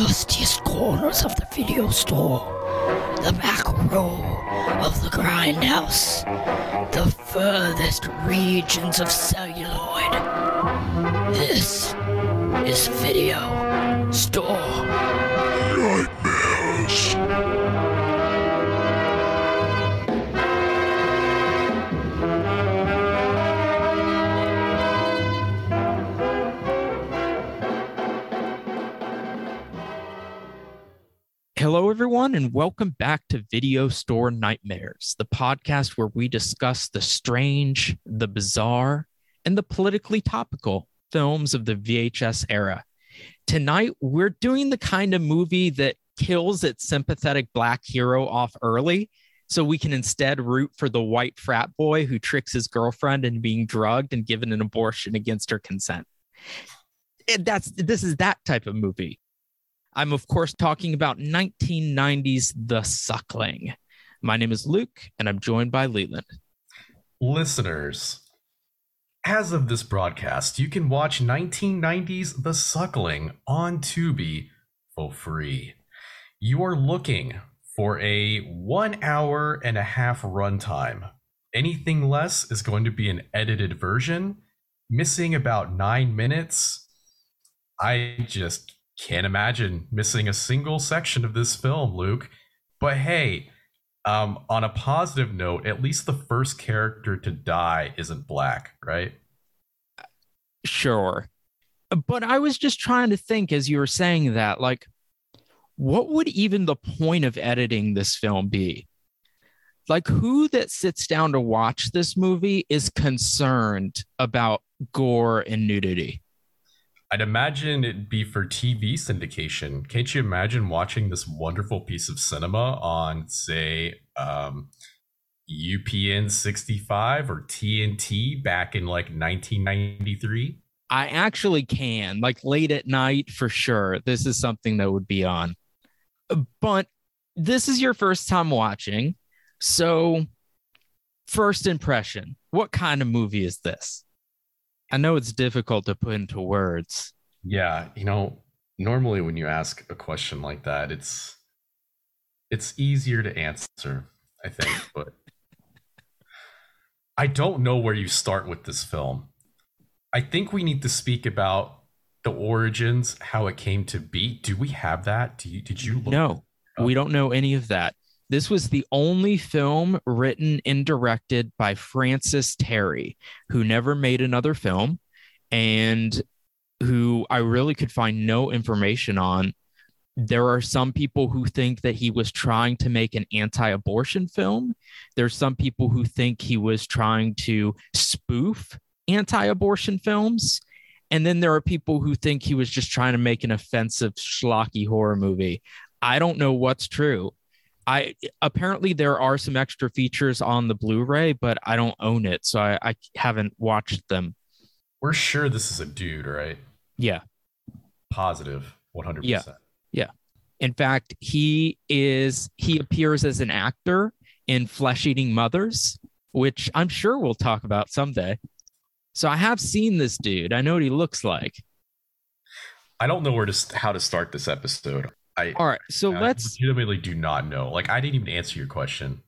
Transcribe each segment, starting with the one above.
dustiest corners of the video store, the back row of the grindhouse, the furthest regions of celluloid. This is Video Store everyone, and welcome back to Video Store Nightmares, the podcast where we discuss the strange, the bizarre, and the politically topical films of the VHS era. Tonight, we're doing the kind of movie that kills its sympathetic black hero off early so we can instead root for the white frat boy who tricks his girlfriend into being drugged and given an abortion against her consent. That's this is that type of movie. I'm, of course, talking about 1990's The Suckling. My name is Luke, and I'm joined by Leland. Listeners, as of this broadcast, you can watch 1990's The Suckling on Tubi for free. You are looking for a one hour and a half runtime. Anything less is going to be an edited version, missing about nine minutes. I just can't imagine missing a single section of this film, Luke. But hey, um, on a positive note, at least the first character to die isn't black, right? Sure. But I was just trying to think as you were saying that, like, what would even the point of editing this film be? Like, who that sits down to watch this movie is concerned about gore and nudity? I'd imagine it'd be for TV syndication. Can't you imagine watching this wonderful piece of cinema on, say, um, UPN 65 or TNT back in like 1993? I actually can, like late at night for sure. This is something that would be on. But this is your first time watching. So, first impression what kind of movie is this? I know it's difficult to put into words. Yeah, you know, normally when you ask a question like that, it's it's easier to answer, I think, but I don't know where you start with this film. I think we need to speak about the origins, how it came to be. Do we have that? Do you did you look No, we don't know any of that. This was the only film written and directed by Francis Teri, who never made another film and who I really could find no information on. There are some people who think that he was trying to make an anti abortion film. There's some people who think he was trying to spoof anti abortion films. And then there are people who think he was just trying to make an offensive, schlocky horror movie. I don't know what's true. I apparently there are some extra features on the Blu-ray, but I don't own it, so I, I haven't watched them. We're sure this is a dude, right? Yeah. Positive, one hundred percent. Yeah. In fact, he is he appears as an actor in Flesh Eating Mothers, which I'm sure we'll talk about someday. So I have seen this dude. I know what he looks like. I don't know where to how to start this episode. I All right. So I let's legitimately do not know. Like I didn't even answer your question.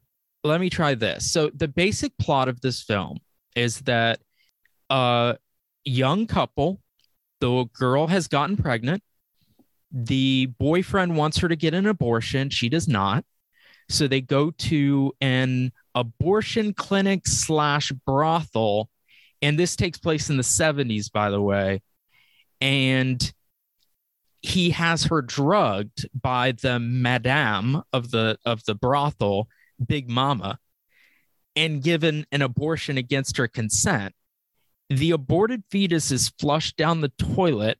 let me try this. So the basic plot of this film is that a young couple, the girl has gotten pregnant. The boyfriend wants her to get an abortion. She does not. So they go to an abortion clinic slash brothel. And this takes place in the 70s, by the way. And he has her drugged by the madame of the of the brothel Big Mama and given an abortion against her consent, the aborted fetus is flushed down the toilet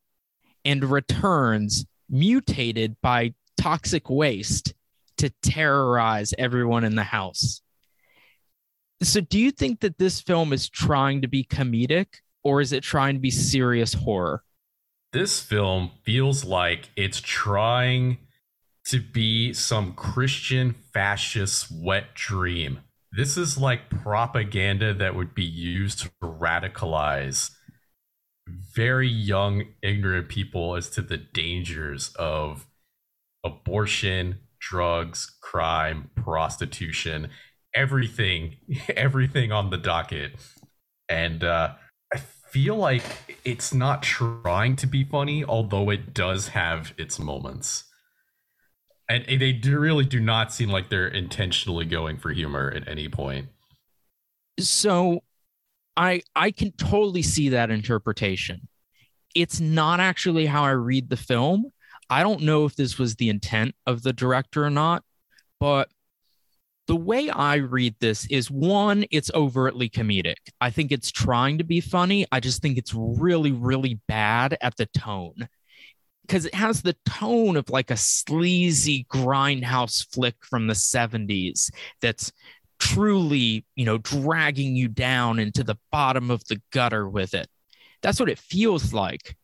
and returns mutated by toxic waste to terrorize everyone in the house. So, do you think that this film is trying to be comedic or is it trying to be serious horror? This film feels like it's trying to be some Christian fascist wet dream. This is like propaganda that would be used to radicalize very young, ignorant people as to the dangers of abortion, drugs, crime, prostitution, everything, everything on the docket. And uh, feel like it's not trying to be funny, although it does have its moments. And they do really do not seem like they're intentionally going for humor at any point. So I I can totally see that interpretation. It's not actually how I read the film. I don't know if this was the intent of the director or not, but the way I read this is one, it's overtly comedic. I think it's trying to be funny. I just think it's really, really bad at the tone because it has the tone of like a sleazy grindhouse flick from the 70s that's truly, you know, dragging you down into the bottom of the gutter with it. That's what it feels like.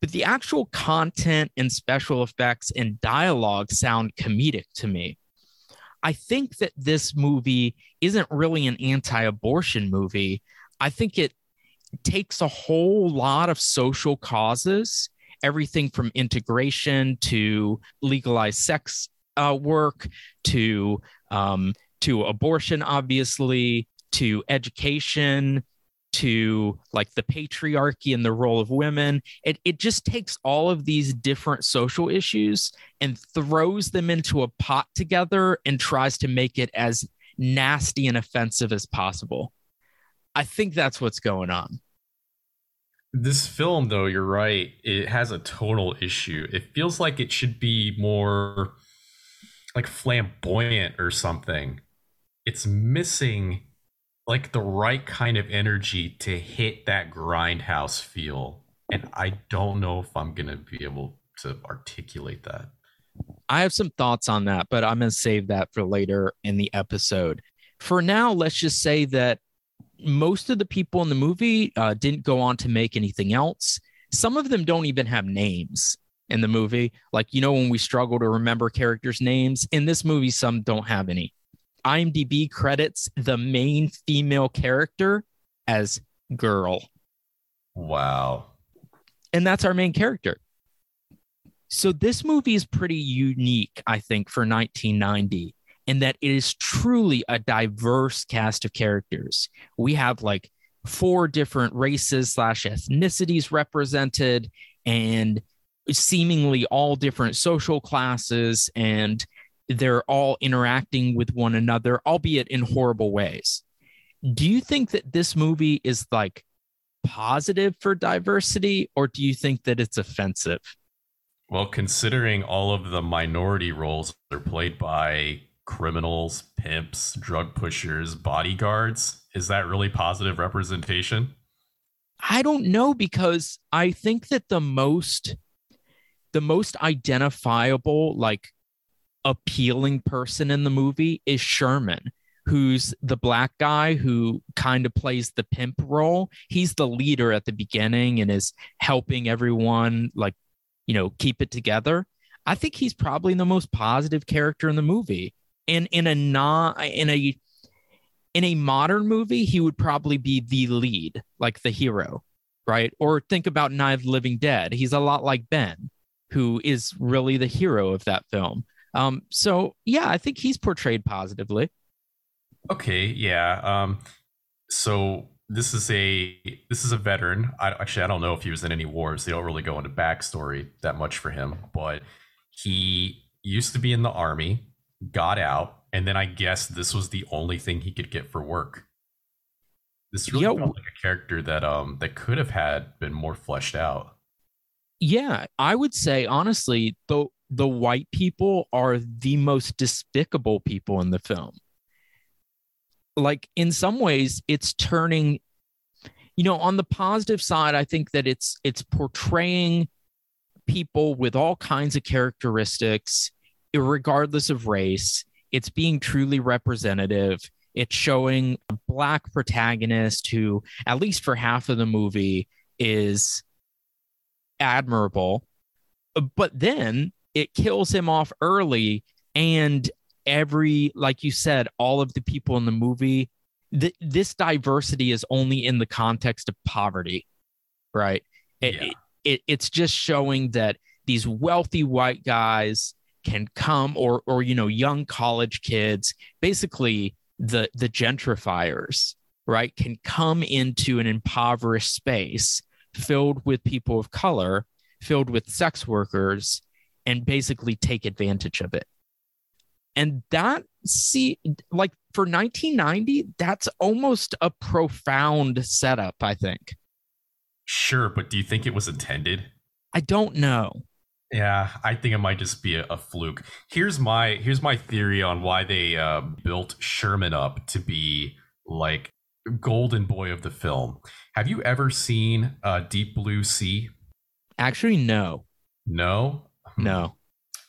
But the actual content and special effects and dialogue sound comedic to me. I think that this movie isn't really an anti abortion movie. I think it takes a whole lot of social causes, everything from integration to legalized sex uh, work to um, to abortion, obviously, to education, to like the patriarchy and the role of women. It, it just takes all of these different social issues and throws them into a pot together and tries to make it as nasty and offensive as possible. I think that's what's going on. This film, though, you're right, it has a total issue. It feels like it should be more like flamboyant or something it's missing like the right kind of energy to hit that grindhouse feel. And I don't know if I'm to be able to articulate that. I have some thoughts on that, but I'm to save that for later in the episode. For now, let's just say that most of the people in the movie uh, didn't go on to make anything else. Some of them don't even have names in the movie. Like, you know, when we struggle to remember characters' names, in this movie, some don't have any. IMDb credits the main female character as girl. Wow. And that's our main character. So this movie is pretty unique, I think, for 1990 in that it is truly a diverse cast of characters. We have like four different races slash ethnicities represented and seemingly all different social classes and they're all interacting with one another, albeit in horrible ways. Do you think that this movie is like positive for diversity, or do you think that it's offensive? Well, considering all of the minority roles that are played by criminals, pimps, drug pushers, bodyguards, is that really positive representation? I don't know because I think that the most the most identifiable like appealing person in the movie is Sherman, who's the black guy who kind of plays the pimp role. He's the leader at the beginning and is helping everyone, like, you know, keep it together. I think he's probably the most positive character in the movie. And in a not in a in a modern movie, he would probably be the lead, like the hero, right? Or think about Night Living Dead. He's a lot like Ben, who is really the hero of that film. Um, so yeah, I think he's portrayed positively. Okay, yeah. Um, so this is a this is a veteran. I actually I don't know if he was in any wars. They don't really go into backstory that much for him, but he used to be in the army, got out, and then I guess this was the only thing he could get for work. This really felt like a character that um that could have had been more fleshed out. Yeah, I would say honestly, though the white people are the most despicable people in the film. Like in some ways, it's turning, you know, on the positive side, I think that it's it's portraying people with all kinds of characteristics, regardless of race. It's being truly representative. It's showing a black protagonist who, at least for half of the movie, is admirable. But then it kills him off early and every like you said all of the people in the movie th- this diversity is only in the context of poverty right It, Yeah. it, it, it's just showing that these wealthy white guys can come or or you know young college kids basically the the gentrifiers right can come into an impoverished space filled with people of color filled with sex workers and basically take advantage of it and that see like for 1990 that's almost a profound setup i think Sure, but do you think it was intended? i don't know Yeah, I think it might just be a, a fluke. Here's my here's my theory on why they uh, built Sherman up to be like golden boy of the film. Have you ever seen uh, Deep Blue Sea? actually no No. Hmm. no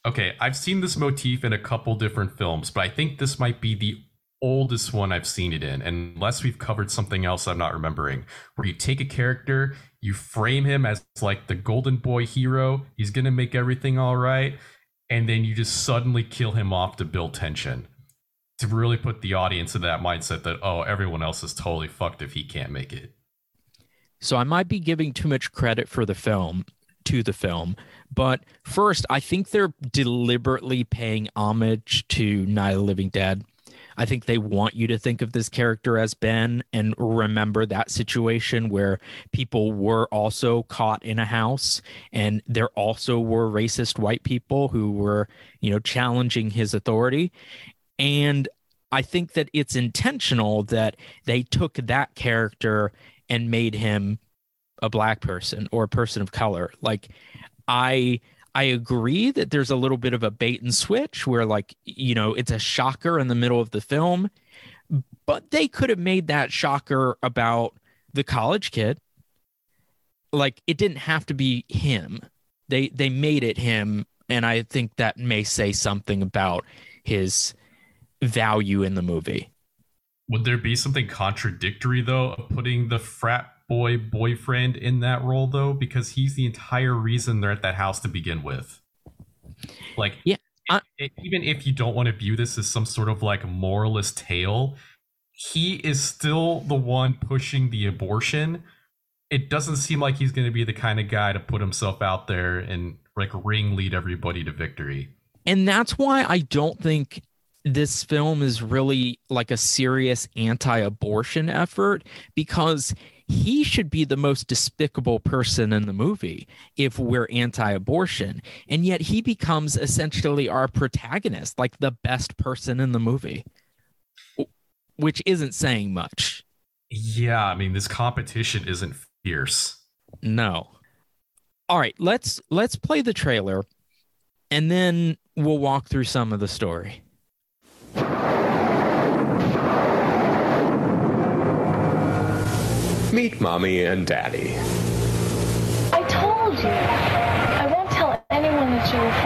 Okay, I've seen this motif in a couple different films, but I think this might be the oldest one I've seen it in, unless we've covered something else I'm not remembering. Where you take a character, you frame him as like the golden boy hero, he's gonna make everything all right, and then you just suddenly kill him off to build tension. To really put the audience in that mindset that, oh, everyone else is totally fucked if he can't make it. So I might be giving too much credit for the film to the film. But first, I think they're deliberately paying homage to Night of the Living Dead. I think they want you to think of this character as Ben and remember that situation where people were also caught in a house and there also were racist white people who were, you know, challenging his authority. And I think that it's intentional that they took that character and made him a black person or a person of color. Like I I agree that there's a little bit of a bait and switch where like you know it's a shocker in the middle of the film, but they could have made that shocker about the college kid. Like it didn't have to be him. They they made it him and I think that may say something about his value in the movie. Would there be something contradictory though of putting the frat boy boyfriend in that role though? Because he's the entire reason they're at that house to begin with. Like, Yeah, I- e- even if you don't want to view this as some sort of like moralist tale, he is still the one pushing the abortion. It doesn't seem like he's going to be the kind of guy to put himself out there and like ring lead everybody to victory. And that's why I don't think this film is really like a serious anti abortion effort because he should be the most despicable person in the movie if we're anti abortion. And yet he becomes essentially our protagonist, like the best person in the movie, which isn't saying much. Yeah, I mean, this competition isn't fierce. No. All right, let's let's play the trailer and then we'll walk through some of the story. Meet Mommy and Daddy. I told you. I won't tell anyone that you were a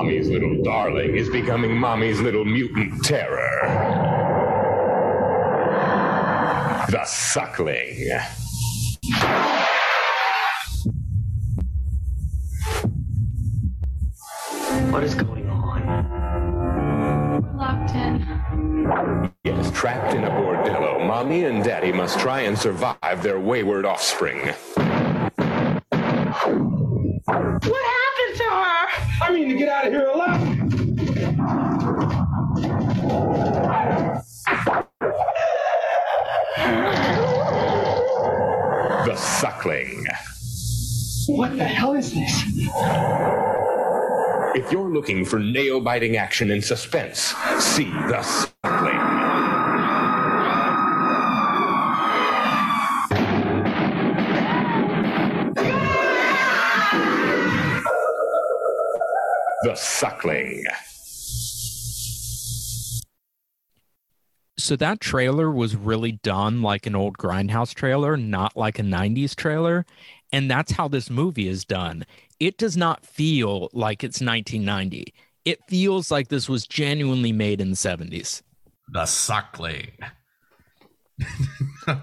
Mommy's little darling is becoming Mommy's little mutant terror. The Suckling. What is going on? We're locked in. Yes, trapped in a bordello, Mommy and Daddy must try and survive their wayward offspring. What the hell is this? If you're looking for nail biting action and suspense, see The Suckling. The Suckling. So that trailer was really done like an old Grindhouse trailer, not like a 90s trailer. And that's how this movie is done. It does not feel like it's 1990. it feels like this was genuinely made in the 70s. The suckling.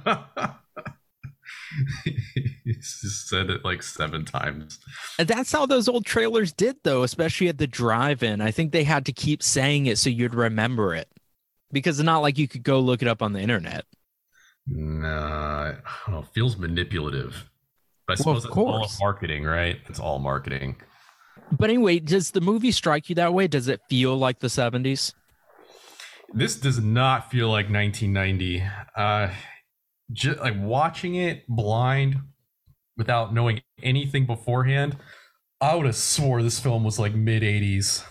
He's just said it like seven times. And that's how those old trailers did, though, especially at the drive in. I think they had to keep saying it so you'd remember it because it's not like you could go look it up on the internet. Nah, I don't know. Feels manipulative. But I Well, suppose of it's all marketing, right? It's all marketing. But anyway, does the movie strike you that way? Does it feel like the 70s? This does not feel like 1990. Uh, just like watching it blind without knowing anything beforehand, I would have swore this film was like mid 80s.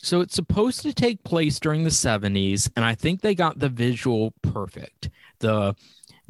So it's supposed to take place during the 70s, and I think they got the visual perfect. The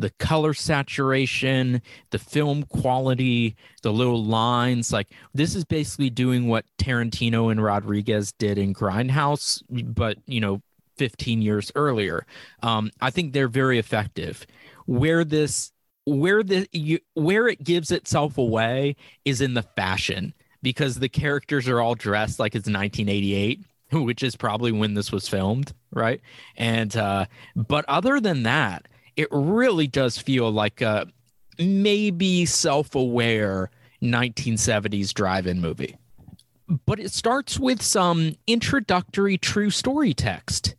the color saturation, the film quality, the little lines. Like this is basically doing what Tarantino and Rodriguez did in Grindhouse, but you know, 15 years earlier. Um, I think they're very effective. Where this where the you, where it gives itself away is in the fashion because the characters are all dressed like it's 1988 which is probably when this was filmed right? And uh but other than that it really does feel like a maybe self-aware 1970s drive-in movie. But it starts with some introductory true story text.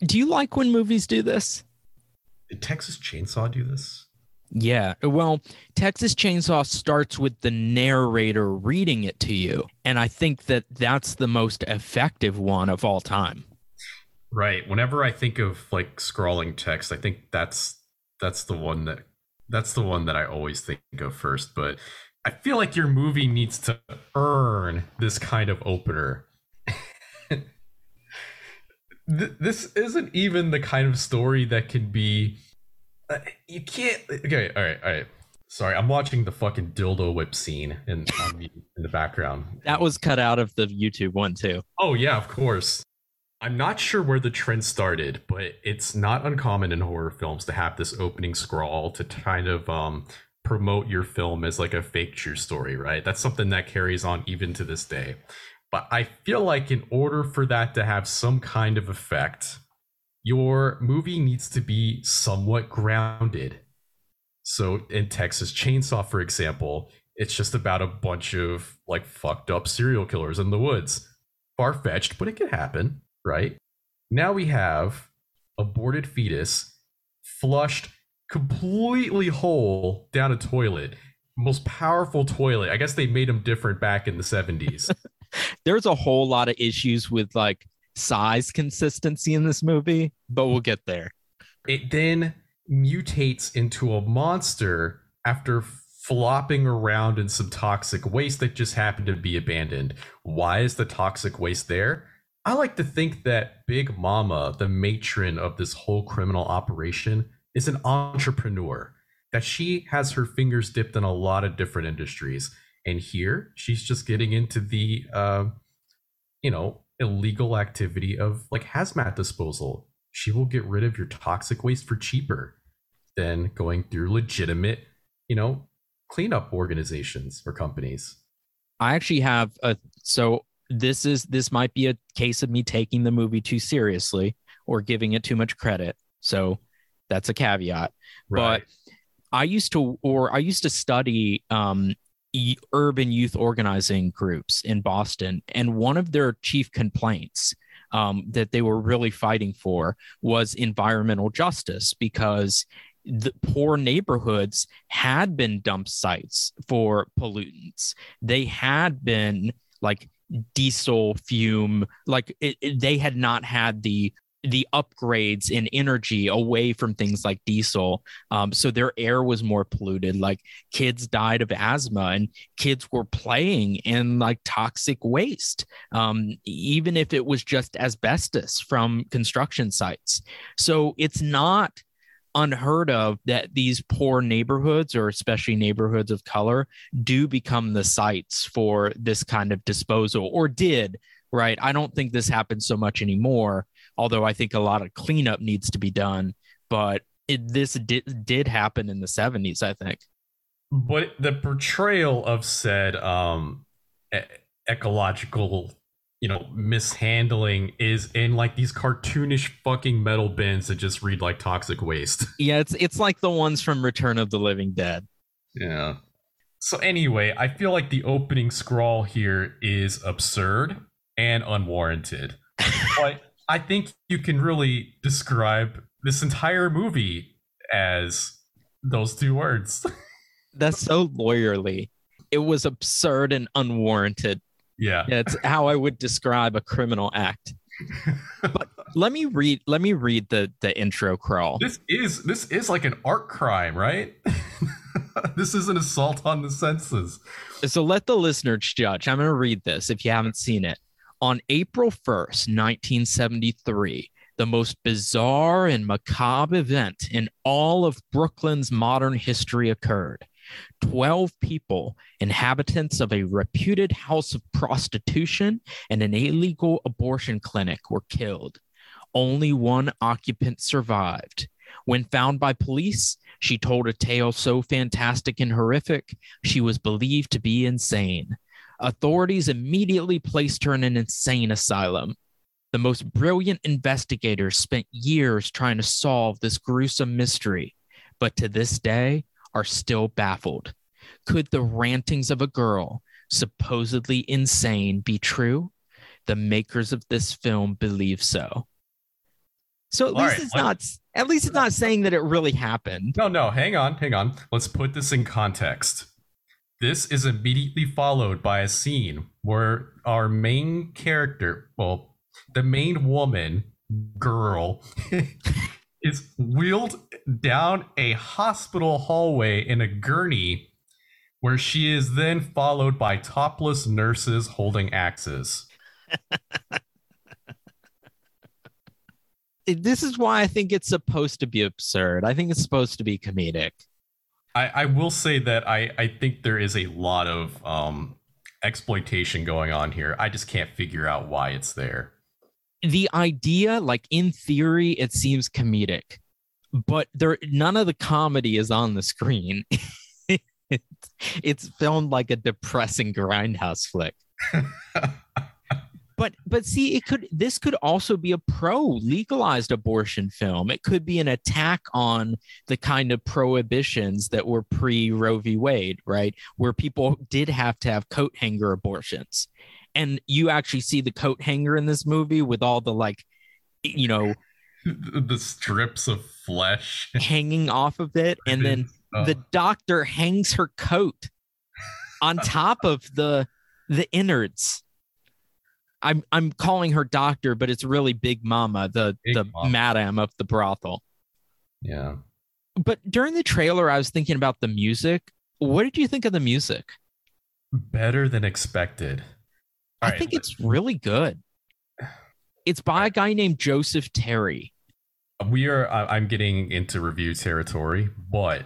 Do you like when movies do this? Did Texas Chainsaw do this? Yeah. Well, Texas Chainsaw starts with the narrator reading it to you. And I think that that's the most effective one of all time. Right. Whenever I think of like scrawling text, I think that's that's the one that that's the one that I always think of first. But I feel like your movie needs to earn this kind of opener. Th- this isn't even the kind of story that can be. Uh, you can't. Okay. All right. All right. Sorry, I'm watching the fucking dildo whip scene in mute in the background. That was cut out of the YouTube one, too. Oh yeah, of course. I'm not sure where the trend started, but it's not uncommon in horror films to have this opening scrawl to kind of um, promote your film as like a fake true story, right? That's something that carries on even to this day. But I feel like in order for that to have some kind of effect, your movie needs to be somewhat grounded. So in Texas Chainsaw, for example, it's just about a bunch of like fucked up serial killers in the woods. Far fetched, but it could happen, right? Now we have aborted fetus flushed completely whole down a toilet. Most powerful toilet. I guess they made them different back in the 70s. There's a whole lot of issues with like size consistency in this movie, but we'll get there. it then mutates into a monster after flopping around in some toxic waste that just happened to be abandoned. Why is the toxic waste there? I like to think that Big Mama, the matron of this whole criminal operation, is an entrepreneur, that she has her fingers dipped in a lot of different industries. And here she's just getting into the, uh, you know, illegal activity of like hazmat disposal. She will get rid of your toxic waste for cheaper than going through legitimate, you know, cleanup organizations or companies. I actually have a so this is this might be a case of me taking the movie too seriously or giving it too much credit. So that's a caveat. Right. But I used to, or I used to study um, urban youth organizing groups in Boston, and one of their chief complaints um, that they were really fighting for was environmental justice because the poor neighborhoods had been dump sites for pollutants. They had been like diesel fume, like it, it- they had not had the the upgrades in energy away from things like diesel. Um, so their air was more polluted. Like kids died of asthma and kids were playing in like toxic waste um, even if it was just asbestos from construction sites. So it's not unheard of that these poor neighborhoods or especially neighborhoods of color do become the sites for this kind of disposal or did right? I don't think this happens so much anymore although I think a lot of cleanup needs to be done. But it, this did, did happen in the 70s, I think. But the portrayal of said um, e- ecological you know, mishandling is in like these cartoonish fucking metal bins that just read like toxic waste. Yeah, it's it's like the ones from Return of the Living Dead. Yeah. So anyway, I feel like the opening scrawl here is absurd and unwarranted. but I think you can really describe this entire movie as those two words. That's so lawyerly. It was absurd and unwarranted. yeah. It's how I would describe a criminal act. But let me read let me read the the intro crawl. This is this is like an art crime, right? this is an assault on the senses. So let the listeners judge. I'm going to read this if you haven't seen it. On April 1st, 1973, the most bizarre and macabre event in all of Brooklyn's modern history occurred. 12 people, inhabitants of a reputed house of prostitution and an illegal abortion clinic, were killed. Only one occupant survived. When found by police, she told a tale so fantastic and horrific, she was believed to be insane. Authorities immediately placed her in an insane asylum. The most brilliant investigators spent years trying to solve this gruesome mystery, but to this day are still baffled. Could the rantings of a girl, supposedly insane, be true? The makers of this film believe so. So at All least right, it's not at least it's not saying that it really happened. No, no, hang on, hang on. Let's put this in context. This is immediately followed by a scene where our main character, well, the main woman, girl, is wheeled down a hospital hallway in a gurney where she is then followed by topless nurses holding axes. This is why I think it's supposed to be absurd. I think it's supposed to be comedic. I, I will say that I, I think there is a lot of um, exploitation going on here. I just can't figure out why it's there. the idea like in theory it seems comedic but there none of the comedy is on the screen it's, it's filmed like a depressing grindhouse flick but but see it could this could also be a pro legalized abortion film. It could be an attack on the kind of prohibitions that were pre roe v. Wade right? Where people did have to have coat hanger abortions. And you actually see the coat hanger in this movie with all the like you know the strips of flesh. hanging off of it. And then Oh, the doctor hangs her coat on top of the the innards i'm i'm calling her doctor but it's really big mama the Big the Mama. madam of the brothel yeah. but during the trailer i was thinking about the music what did you think of the music Better than expected. i All right, think it's really good it's by a guy named joseph terry we are i'm getting into review territory but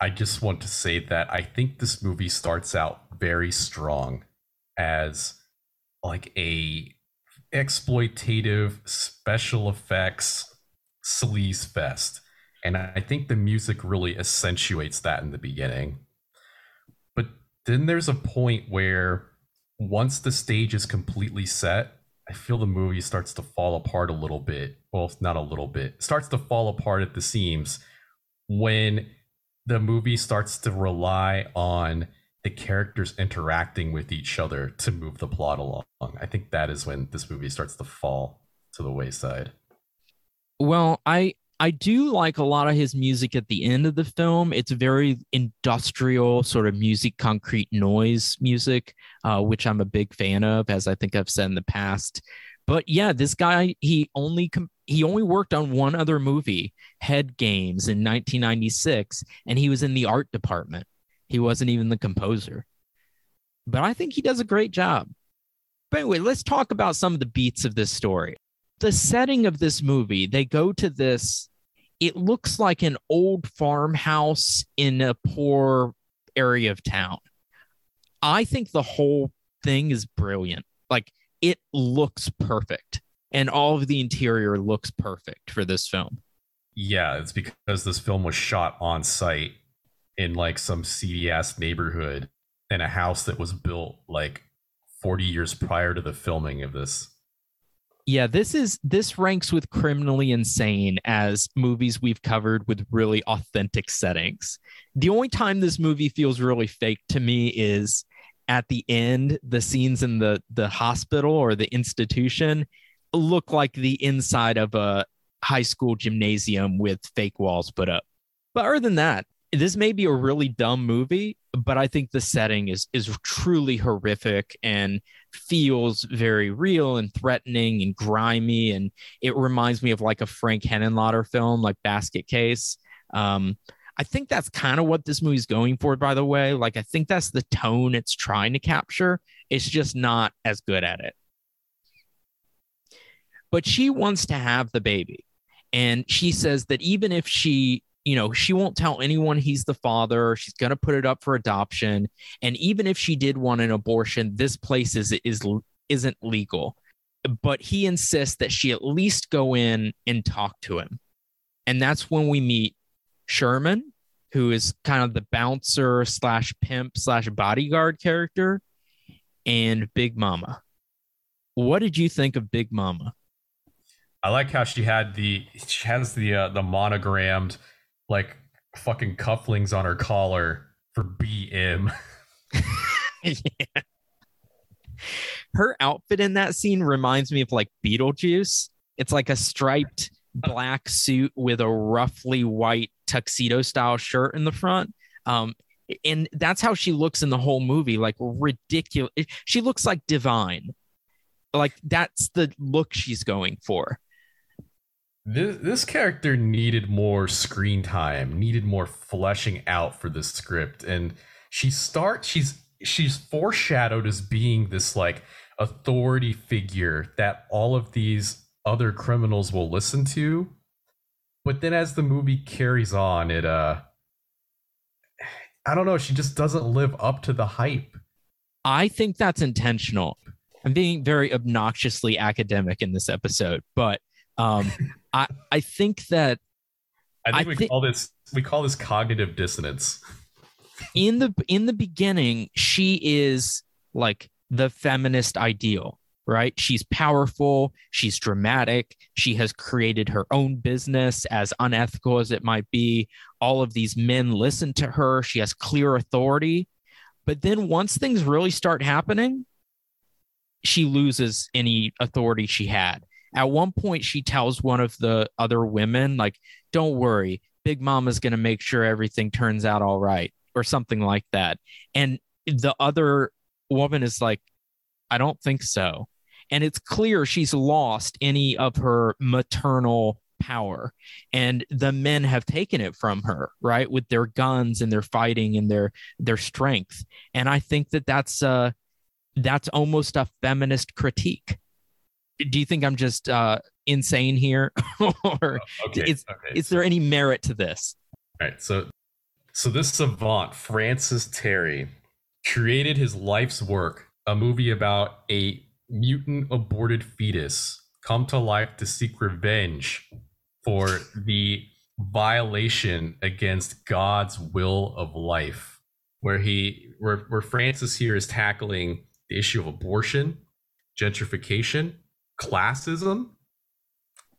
i just want to say that i think this movie starts out very strong as like a exploitative special effects sleaze fest and i think the music really accentuates that in the beginning but then there's a point where once the stage is completely set I feel the movie starts to fall apart a little bit. Well, not a little bit. It starts to fall apart at the seams when the movie starts to rely on the characters interacting with each other to move the plot along. I think that is when this movie starts to fall to the wayside. Well, I I do like a lot of his music at the end of the film. It's very industrial, sort of music, concrete noise music, uh, which I'm a big fan of, as I think I've said in the past. But yeah, this guy he only com- he only worked on one other movie, Head Games, in 1996, and he was in the art department. He wasn't even the composer. But I think he does a great job. But anyway, let's talk about some of the beats of this story the setting of this movie, they go to this, it looks like an old farmhouse in a poor area of town. I think the whole thing is brilliant. Like it looks perfect. And all of the interior looks perfect for this film. Yeah, it's because this film was shot on site in like some seedy ass neighborhood in a house that was built like 40 years prior to the filming of this. Yeah, this is this ranks with criminally insane as movies we've covered with really authentic settings. The only time this movie feels really fake to me is at the end, the scenes in the the hospital or the institution look like the inside of a high school gymnasium with fake walls put up. But other than that, this may be a really dumb movie, but I think the setting is is truly horrific and feels very real and threatening and grimy. And it reminds me of like a Frank Henenlotter film, like Basket Case. Um, I think that's kind of what this movie's going for, by the way. Like, I think that's the tone it's trying to capture. It's just not as good at it. But she wants to have the baby. And she says that even if she you know, she won't tell anyone he's the father. She's going to put it up for adoption. And even if she did want an abortion, this place is, is isn't legal. But he insists that she at least go in and talk to him. And that's when we meet Sherman, who is kind of the bouncer slash pimp slash bodyguard character, and Big Mama. What did you think of Big Mama? I like how she had the she has the uh, the monogrammed like fucking cufflinks on her collar for BM. yeah. Her outfit in that scene reminds me of like Beetlejuice. It's like a striped black suit with a roughly white tuxedo style shirt in the front. Um, and that's how she looks in the whole movie, like ridiculous. She looks like divine. Like that's the look she's going for this this character needed more screen time, needed more fleshing out for the script, and she starts she's she's foreshadowed as being this like authority figure that all of these other criminals will listen to. But then as the movie carries on, it uh I don't know, she just doesn't live up to the hype. I think that's intentional. I'm being very obnoxiously academic in this episode, but um, I I think that I think I we th- call this we call this cognitive dissonance. In the in the beginning, she is like the feminist ideal, right? She's powerful, she's dramatic, she has created her own business as unethical as it might be. All of these men listen to her, she has clear authority. But then once things really start happening, she loses any authority she had. At one point, she tells one of the other women, like, don't worry, Big Mama's going to make sure everything turns out all right, or something like that. And the other woman is like, I don't think so. And it's clear she's lost any of her maternal power and the men have taken it from her right with their guns and their fighting and their their strength and i think that that's uh that's almost a feminist critique do you think I'm just uh, insane here, or oh, okay, is, okay. is there any merit to this? All right, so so this savant Francis Teri created his life's work, a movie about a mutant aborted fetus come to life to seek revenge for the violation against God's will of life, where he where, where Francis here is tackling the issue of abortion, gentrification, classism,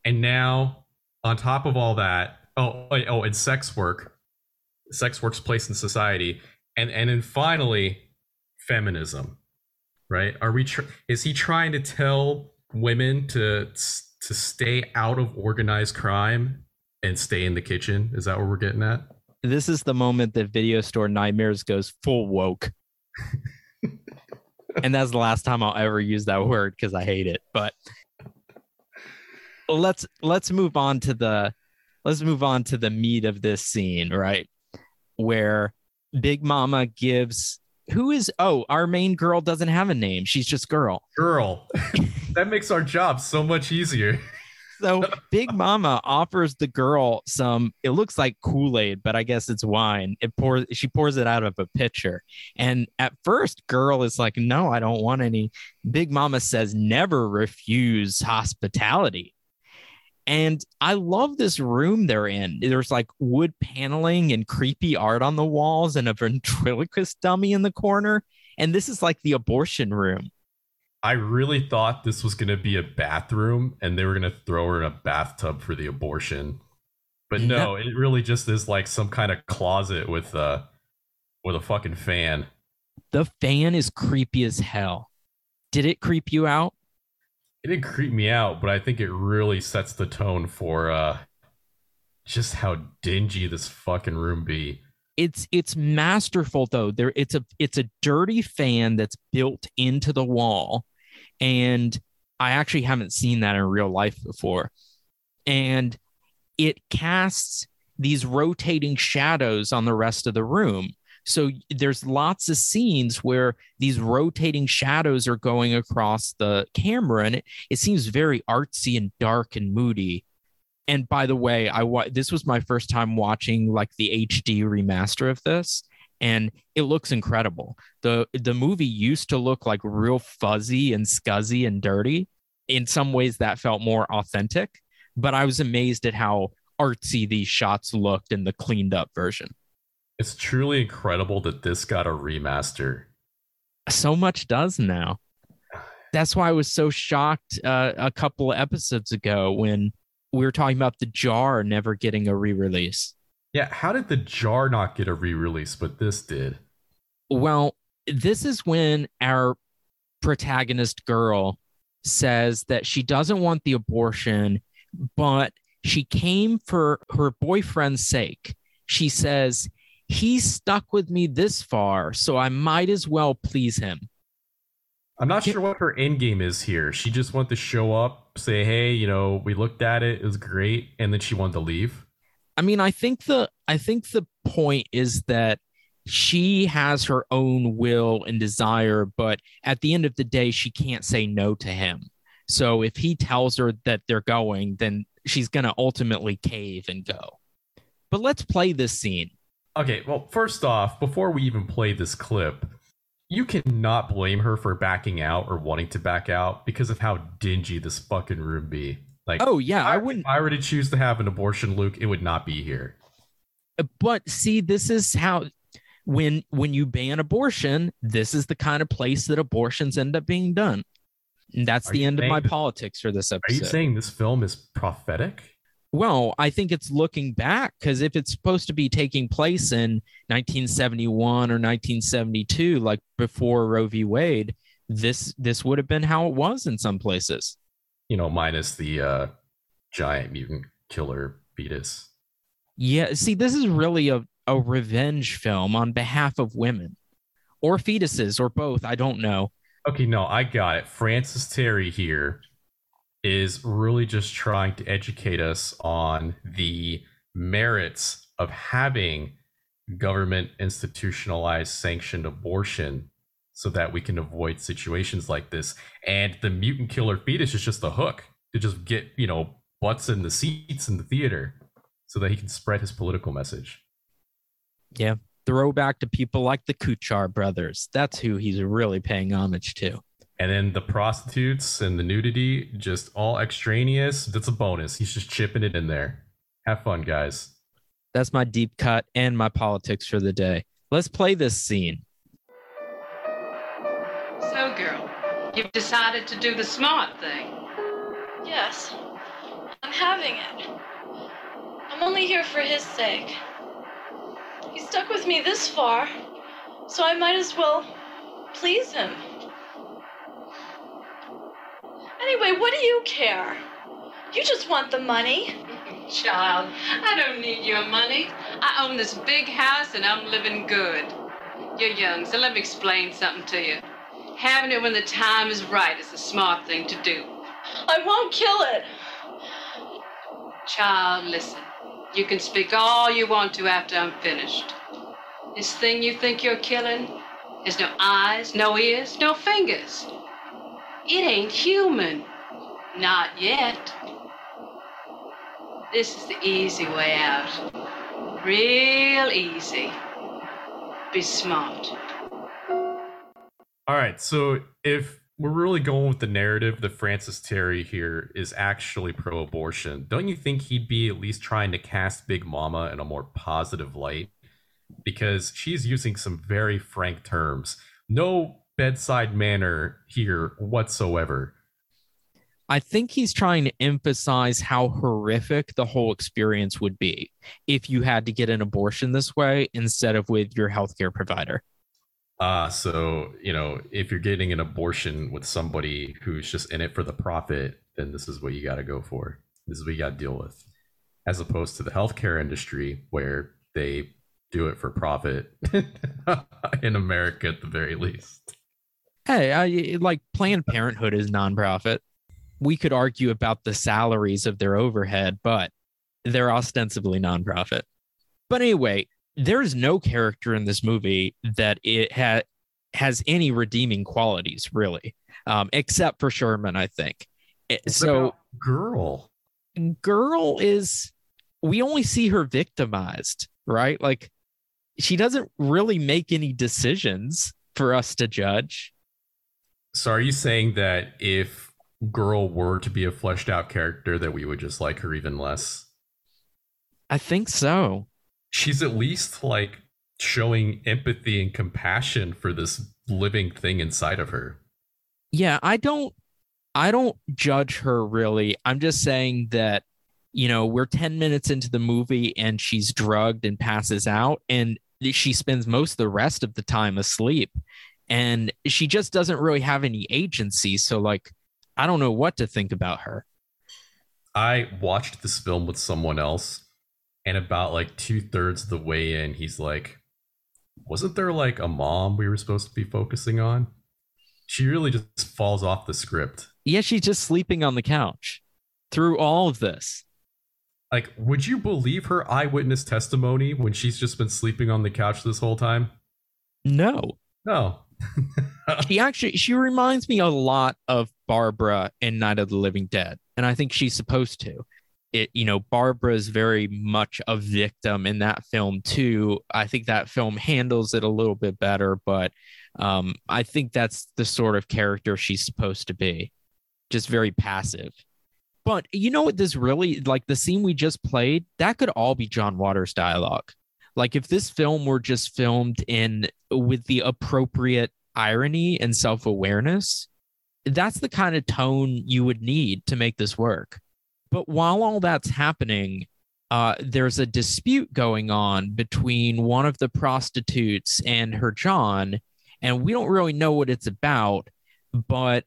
and now on top of all that, oh oh, oh and sex work, sex work's place in society, and and then finally feminism, right? Are we? Tr- is he trying to tell women to to stay out of organized crime and stay in the kitchen? Is that what we're getting at? This is the moment that Video Store Nightmares goes full woke. and that's the last time I'll ever use that word because I hate it. But let's let's move on to the let's move on to the meat of this scene, right? Where Big Mama gives who is oh our main girl doesn't have a name she's just girl girl that makes our job so much easier so big mama offers the girl some it looks like kool-aid but i guess it's wine it pours she pours it out of a pitcher and at first girl is like no i don't want any big mama says never refuse hospitality and I love this room they're in. There's like wood paneling and creepy art on the walls and a ventriloquist dummy in the corner. And this is like the abortion room. I really thought this was going to be a bathroom and they were going to throw her in a bathtub for the abortion. But no, it really just is like some kind of closet with a with a fucking fan. The fan is creepy as hell. Did it creep you out? It didn't creep me out, but I think it really sets the tone for uh just how dingy this fucking room be. It's it's masterful though. There it's a it's a dirty fan that's built into the wall and I actually haven't seen that in real life before. And it casts these rotating shadows on the rest of the room. So there's lots of scenes where these rotating shadows are going across the camera, and it, it seems very artsy and dark and moody. And by the way, I wa- this was my first time watching like the HD remaster of this, and it looks incredible. the The movie used to look like real fuzzy and scuzzy and dirty. In some ways, that felt more authentic, but I was amazed at how artsy these shots looked in the cleaned up version. It's truly incredible that this got a remaster. So much does now. That's why I was so shocked uh, a couple of episodes ago when we were talking about the jar never getting a re release. Yeah, how did the jar not get a re-release, but this did? Well, this is when our protagonist girl says that she doesn't want the abortion, but she came for her boyfriend's sake. She says, He's stuck with me this far, so I might as well please him. I'm not sure what her end game is here. She just wanted to show up, say, "Hey, you know, we looked at it; it was great," and then she wanted to leave. I mean, I think the I think the point is that she has her own will and desire, but at the end of the day, she can't say no to him. So if he tells her that they're going, then she's going to ultimately cave and go. But let's play this scene. Okay, well, first off, before we even play this clip, you cannot blame her for backing out or wanting to back out because of how dingy this fucking room be. Like, Oh yeah, I if wouldn't. I were to choose to have an abortion, Luke, it would not be here. Uh, but see, this is how when when you ban abortion, this is the kind of place that abortions end up being done. And that's Are the end of my politics for this episode. Are you saying this film is prophetic? Well, I think it's looking back because if it's supposed to be taking place in 1971 or 1972, like before Roe v. Wade, this this would have been how it was in some places. You know, minus the uh, giant mutant killer fetus. Yeah, see, this is really a, a revenge film on behalf of women or fetuses or both. I don't know. Okay, no, I got it. Francis Teri here is really just trying to educate us on the merits of having government institutionalized sanctioned abortion so that we can avoid situations like this. And the mutant killer fetus is just a hook to just get, you know, butts in the seats in the theater so that he can spread his political message. Yeah, throwback to people like the Kuchar brothers. That's who he's really paying homage to. And then the prostitutes and the nudity, just all extraneous. That's a bonus. He's just chipping it in there. Have fun, guys. That's my deep cut and my politics for the day. Let's play this scene. You've decided to do the smart thing. Yes, I'm having it. I'm only here for his sake. He stuck with me this far, so I might as well please him. Anyway, what do you care? You just want the money. Child, I don't need your money. I own this big house and I'm living good. You're young, so let me explain something to you. Having it when the time is right is the smart thing to do. I won't kill it. Child, listen. You can speak all you want to after I'm finished. This thing you think you're killing has no eyes, no ears, no fingers. It ain't human. Not yet. This is the easy way out. Real easy. Be smart. All right. So if we're really going with the narrative that Francis Teri here is actually pro abortion, don't you think he'd be at least trying to cast Big Mama in a more positive light? Because she's using some very frank terms. No bedside manner here whatsoever. I think he's trying to emphasize how horrific the whole experience would be if you had to get an abortion this way instead of with your healthcare provider. Ah, so you know, if you're getting an abortion with somebody who's just in it for the profit, then this is what you got to go for. This is what you got to deal with, as opposed to the healthcare industry where they do it for profit in America at the very least. Hey, I, like Planned Parenthood is nonprofit. We could argue about the salaries of their overhead, but they're ostensibly nonprofit. But anyway, there is no character in this movie that it ha- has any redeeming qualities, really, um, except for Sherman, I think. Eh, What so, girl, girl is, we only see her victimized, right? Like, she doesn't really make any decisions for us to judge. so are you saying that if girl were to be a fleshed out character, that we would just like her even less? I think so. She's at least like showing empathy and compassion for this living thing inside of her. yeah i don't i don't judge her really. I'm just saying that you know we're 10 minutes into the movie and she's drugged and passes out and she spends most of the rest of the time asleep. And she just doesn't really have any agency so like i don't know what to think about her. I watched this film with someone else, and about like two thirds of the way in, he's like, Wasn't there like a mom we were supposed to be focusing on? She really just falls off the script. yeah she's just sleeping on the couch through all of this Like, would you believe her eyewitness testimony when she's just been sleeping on the couch this whole time? no No. she actually she reminds me a lot of Barbara in Night of the Living Dead, and I think she's supposed to. It you know Barbara is very much a victim in that film too. I think that film handles it a little bit better, but um, I think that's the sort of character she's supposed to be, just very passive. But you know what? This really like the scene we just played. That could all be John Waters' dialogue. Like if this film were just filmed in with the appropriate irony and self-awareness, that's the kind of tone you would need to make this work. But while all that's happening, uh, there's a dispute going on between one of the prostitutes and her John, and we don't really know what it's about, but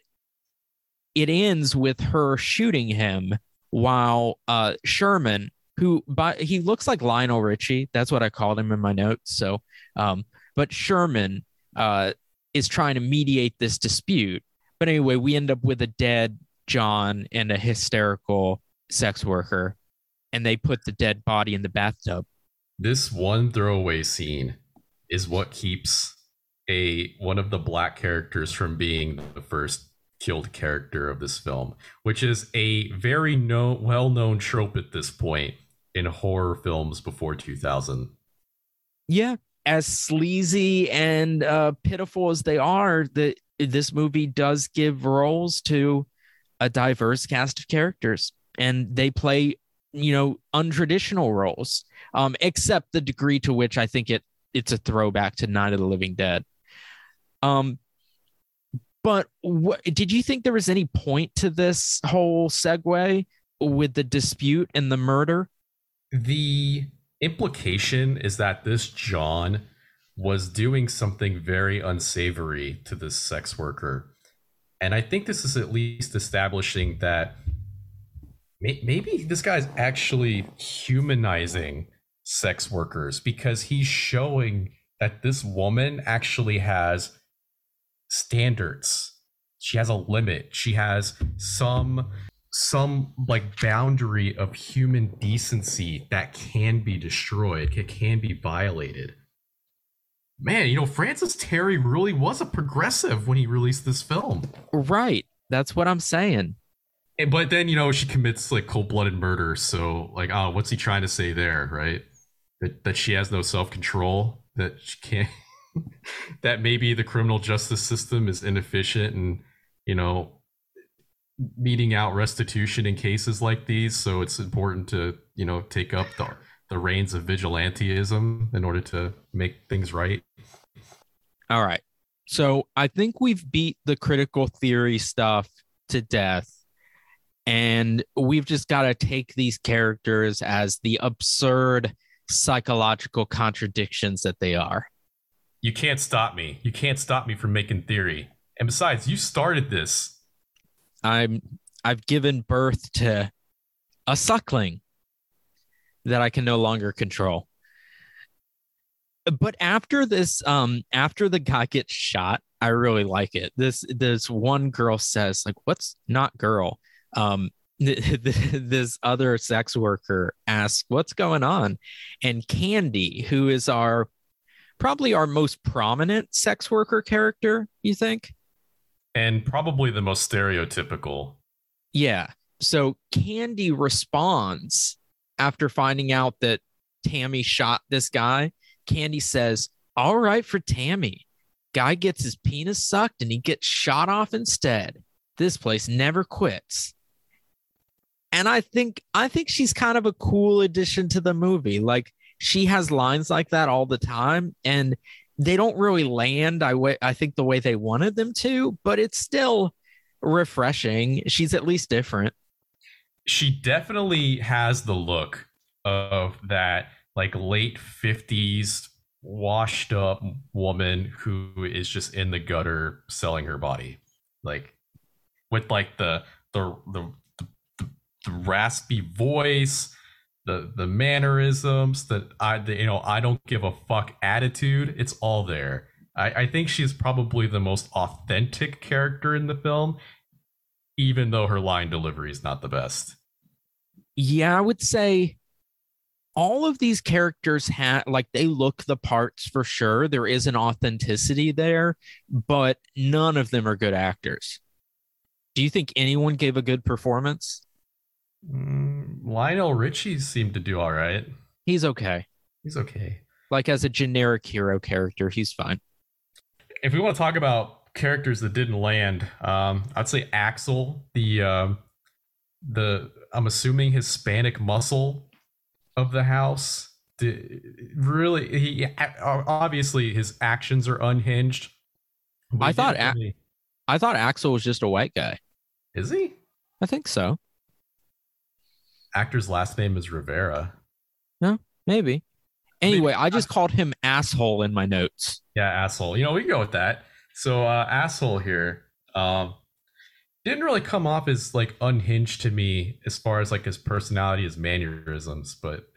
it ends with her shooting him while uh, Sherman, who by he looks like Lionel Richie, that's what I called him in my notes. So, um, but Sherman uh, is trying to mediate this dispute. But anyway, we end up with a dead John and a hysterical sex worker, and they put the dead body in the bathtub. this one throwaway scene is what keeps a one of the black characters from being the first killed character of this film which is a very no, well-known trope at this point in horror films before 2000 Yeah, as sleazy and uh, pitiful as they are, the this movie does give roles to a diverse cast of characters, and they play you know untraditional roles, um, except the degree to which I think it it's a throwback to Night of the Living Dead. Um, but what did you think there was any point to this whole segue with the dispute and the murder? the implication is that this John was doing something very unsavory to this sex worker. And I think this is at least establishing that maybe this guy's actually humanizing sex workers because he's showing that this woman actually has standards. She has a limit. She has some some like boundary of human decency that can be destroyed, it can be violated. Man, you know, Francis Teri really was a progressive when he released this film. Right, that's what I'm saying. But then, you know, she commits like cold-blooded murder, so like, oh, what's he trying to say there, right? That that she has no self-control, that she can't that maybe the criminal justice system is inefficient and, you know, meting out restitution in cases like these so it's important to you know take up the, the reins of vigilanteism in order to make things right All right. So I think we've beat the critical theory stuff to death. And we've just got to take these characters as the absurd psychological contradictions that they are. You can't stop me. You can't stop me from making theory. And besides, you started this. I'm I've given birth to a suckling that I can no longer control. But after this, um, after the guy gets shot, I really like it. This this one girl says, like, what's not girl? Um, this other sex worker asks, what's going on? And Candy, who is our probably our most prominent sex worker character, you think? And probably the most stereotypical. Yeah. So Candy responds after finding out that Tammy shot this guy. Candy says, All right for Tammy. Guy gets his penis sucked and he gets shot off instead. This place never quits. And I think I think she's kind of a cool addition to the movie. Like she has lines like that all the time and they don't really land I way I think the way they wanted them to, but it's still refreshing. She's at least different. She definitely has the look of that like late 50s washed up woman who is just in the gutter selling her body. Like with like the the the, the, the raspy voice, the the mannerisms that I the, you know I don't give a fuck attitude. It's all there. I, I think she's probably the most authentic character in the film, even though her line delivery is not the best. Yeah, I would say all of these characters have like they look the parts for sure. There is an authenticity there, but none of them are good actors. Do you think anyone gave a good performance? Mm, Lionel Richie seemed to do all right. He's okay. He's okay. Like as a generic hero character, he's fine. If we want to talk about characters that didn't land, um, I'd say Axel, the um, the I'm assuming Hispanic muscle of the house. Did, really, he obviously his actions are unhinged. I thought really... I thought Axel was just a white guy. Is he? I think so. Actor's last name is Rivera. No, maybe. Anyway, maybe. I just called him asshole in my notes. Yeah, asshole. You know, we can go with that. So, uh, asshole here. Um, didn't really come off as like unhinged to me as far as like his personality, his mannerisms, but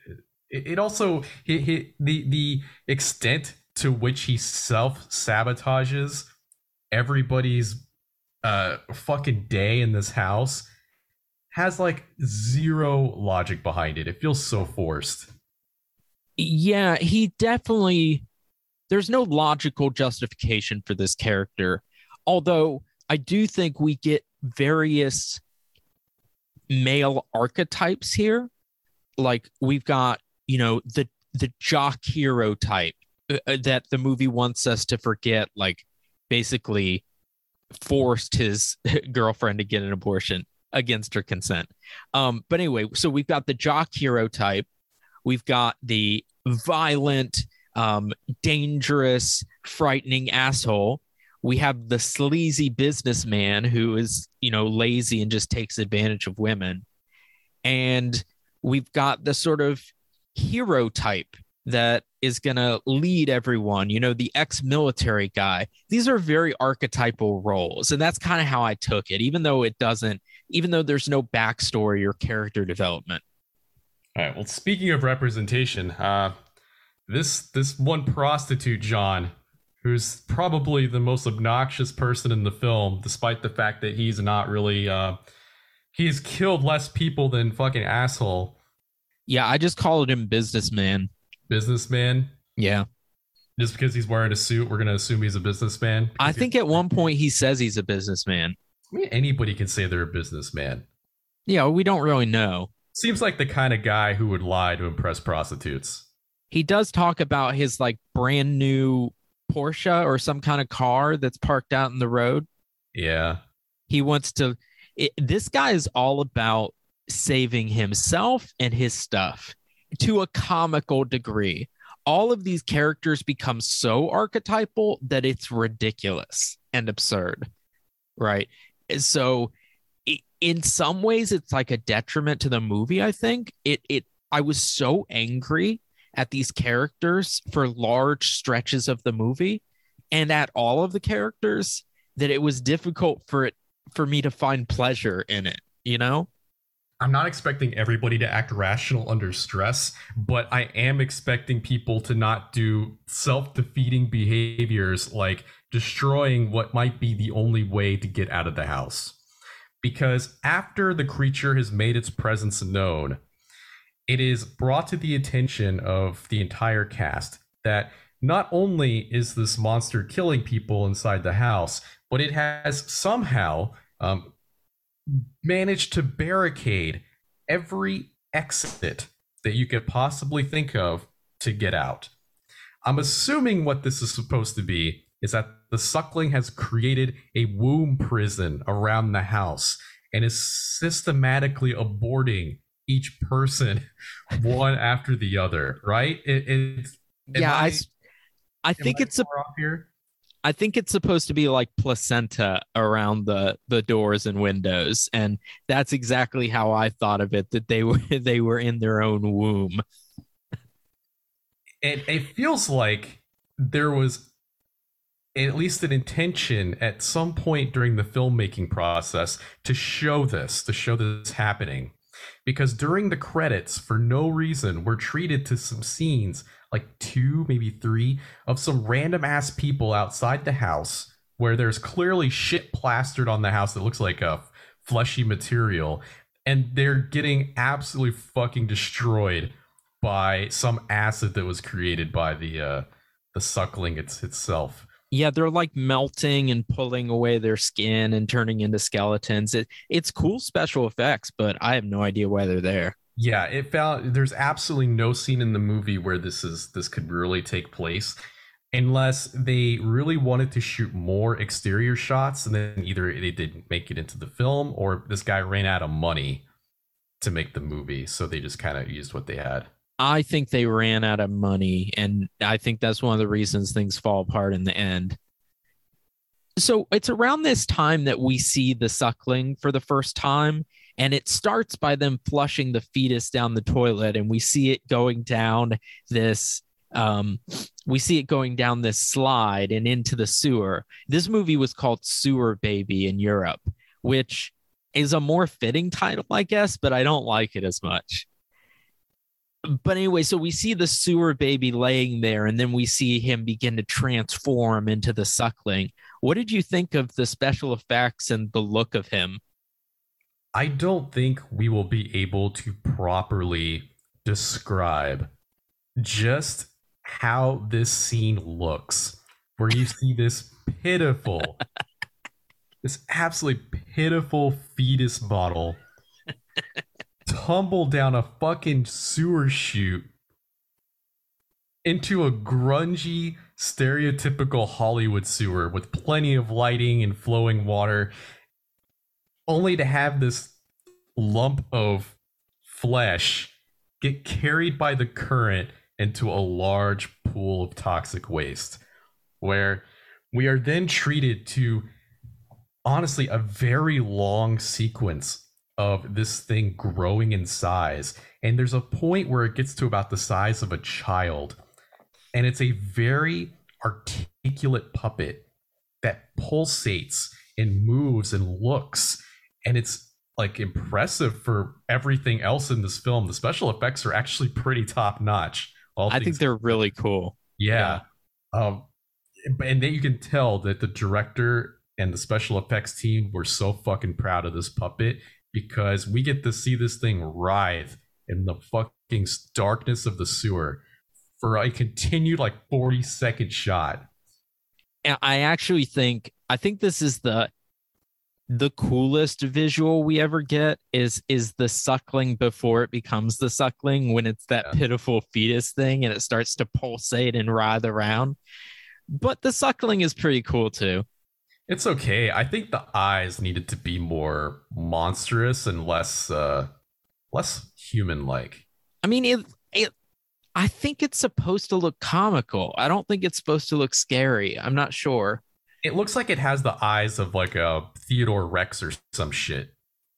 it, it also he, he, the the extent to which he self sabotages everybody's uh fucking day in this house has like zero logic behind it. It feels so forced. Yeah, he definitely there's no logical justification for this character. Although I do think we get various male archetypes here. Like we've got, you know, the the jock hero type uh, uh that the movie wants us to forget like basically forced his girlfriend to get an abortion against her consent. Um, but anyway, so we've got the jock hero type, we've got the violent, um, dangerous, frightening asshole. We have the sleazy businessman who is, you know, lazy and just takes advantage of women. And we've got the sort of hero type that is going to lead everyone, you know, the ex military guy. These are very archetypal roles. And that's kind of how I took it, even though it doesn't, even though there's no backstory or character development. All right. Well, speaking of representation, uh, this this one prostitute, John, who's probably the most obnoxious person in the film, despite the fact that he's not really uh, he's killed less people than fucking asshole. Yeah, I just called him businessman businessman. Yeah. Just because he's wearing a suit, we're gonna assume he's a businessman. I think at one point he says he's a businessman. I mean, anybody can say they're a businessman. Yeah, we don't really know. Seems like the kind of guy who would lie to impress prostitutes. He does talk about his like brand new Porsche or some kind of car that's parked out in the road. Yeah. He wants to. It, this guy is all about saving himself and his stuff to a comical degree. all of these characters become so archetypal that it's ridiculous and absurd. Right. So i- in some ways it's like a detriment to the movie, I think. It it I was so angry at these characters for large stretches of the movie and at all of the characters that it was difficult for it for me to find pleasure in it, you know? I'm not expecting everybody to act rational under stress, but I am expecting people to not do self defeating behaviors like destroying what might be the only way to get out of the house. Because after the creature has made its presence known, it is brought to the attention of the entire cast that not only is this monster killing people inside the house, but it has somehow um, managed to barricade every exit that you could possibly think of to get out. I'm assuming what this is supposed to be is that the suckling has created a womb prison around the house and is systematically aborting each person one after the other, right? It, it's am yeah, I, I- I think it's a, far off here. I think it's supposed to be like placenta around the the doors and windows, and that's exactly how I thought of it. That they were they were in their own womb. it, it feels like there was at least an intention at some point during the filmmaking process to show this, to show this happening. Because during the credits, for no reason, we're treated to some scenes, like two, maybe three, of some random ass people outside the house where there's clearly shit plastered on the house that looks like a fleshy material. And they're getting absolutely fucking destroyed by some acid that was created by the uh the suckling it's, itself. Yeah, they're like melting and pulling away their skin and turning into skeletons. It it's cool special effects, but I have no idea why they're there. Yeah, it found there's absolutely no scene in the movie where this is this could really take place unless they really wanted to shoot more exterior shots and then either they didn't make it into the film or this guy ran out of money to make the movie so they just kind of used what they had. I think they ran out of money, and I think that's one of the reasons things fall apart in the end. So it's around this time that we see the suckling for the first time, and it starts by them flushing the fetus down the toilet, and we see it going down this. Um, we see it going down this slide and into the sewer. This movie was called Sewer Baby in Europe, which is a more fitting title, I guess, but I don't like it as much but anyway, so we see the sewer baby laying there, and then we see him begin to transform into the suckling. What did you think of the special effects and the look of him? I don't think we will be able to properly describe just how this scene looks, where you see this pitiful, this absolutely pitiful fetus model tumble down a fucking sewer chute into a grungy, stereotypical Hollywood sewer with plenty of lighting and flowing water only to have this lump of flesh get carried by the current into a large pool of toxic waste where we are then treated to honestly a very long sequence of this thing growing in size and there's a point where it gets to about the size of a child and it's a very articulate puppet that pulsates and moves and looks and it's like impressive for everything else in this film. The special effects are actually pretty top notch. All I think they're really cool. yeah. Um, and then you can tell that the director and the special effects team were so fucking proud of this puppet because we get to see this thing writhe in the fucking darkness of the sewer for a continued like 40 second shot. And I actually think I think this is the the coolest visual we ever get is is the suckling before it becomes the suckling when it's that Yeah. pitiful fetus thing and it starts to pulsate and writhe around. But the suckling is pretty cool too. It's okay. I think the eyes needed to be more monstrous and less uh less human like. I mean, it, it I think it's supposed to look comical. I don't think it's supposed to look scary. I'm not sure. It looks like it has the eyes of like a Theodore Rex or some shit.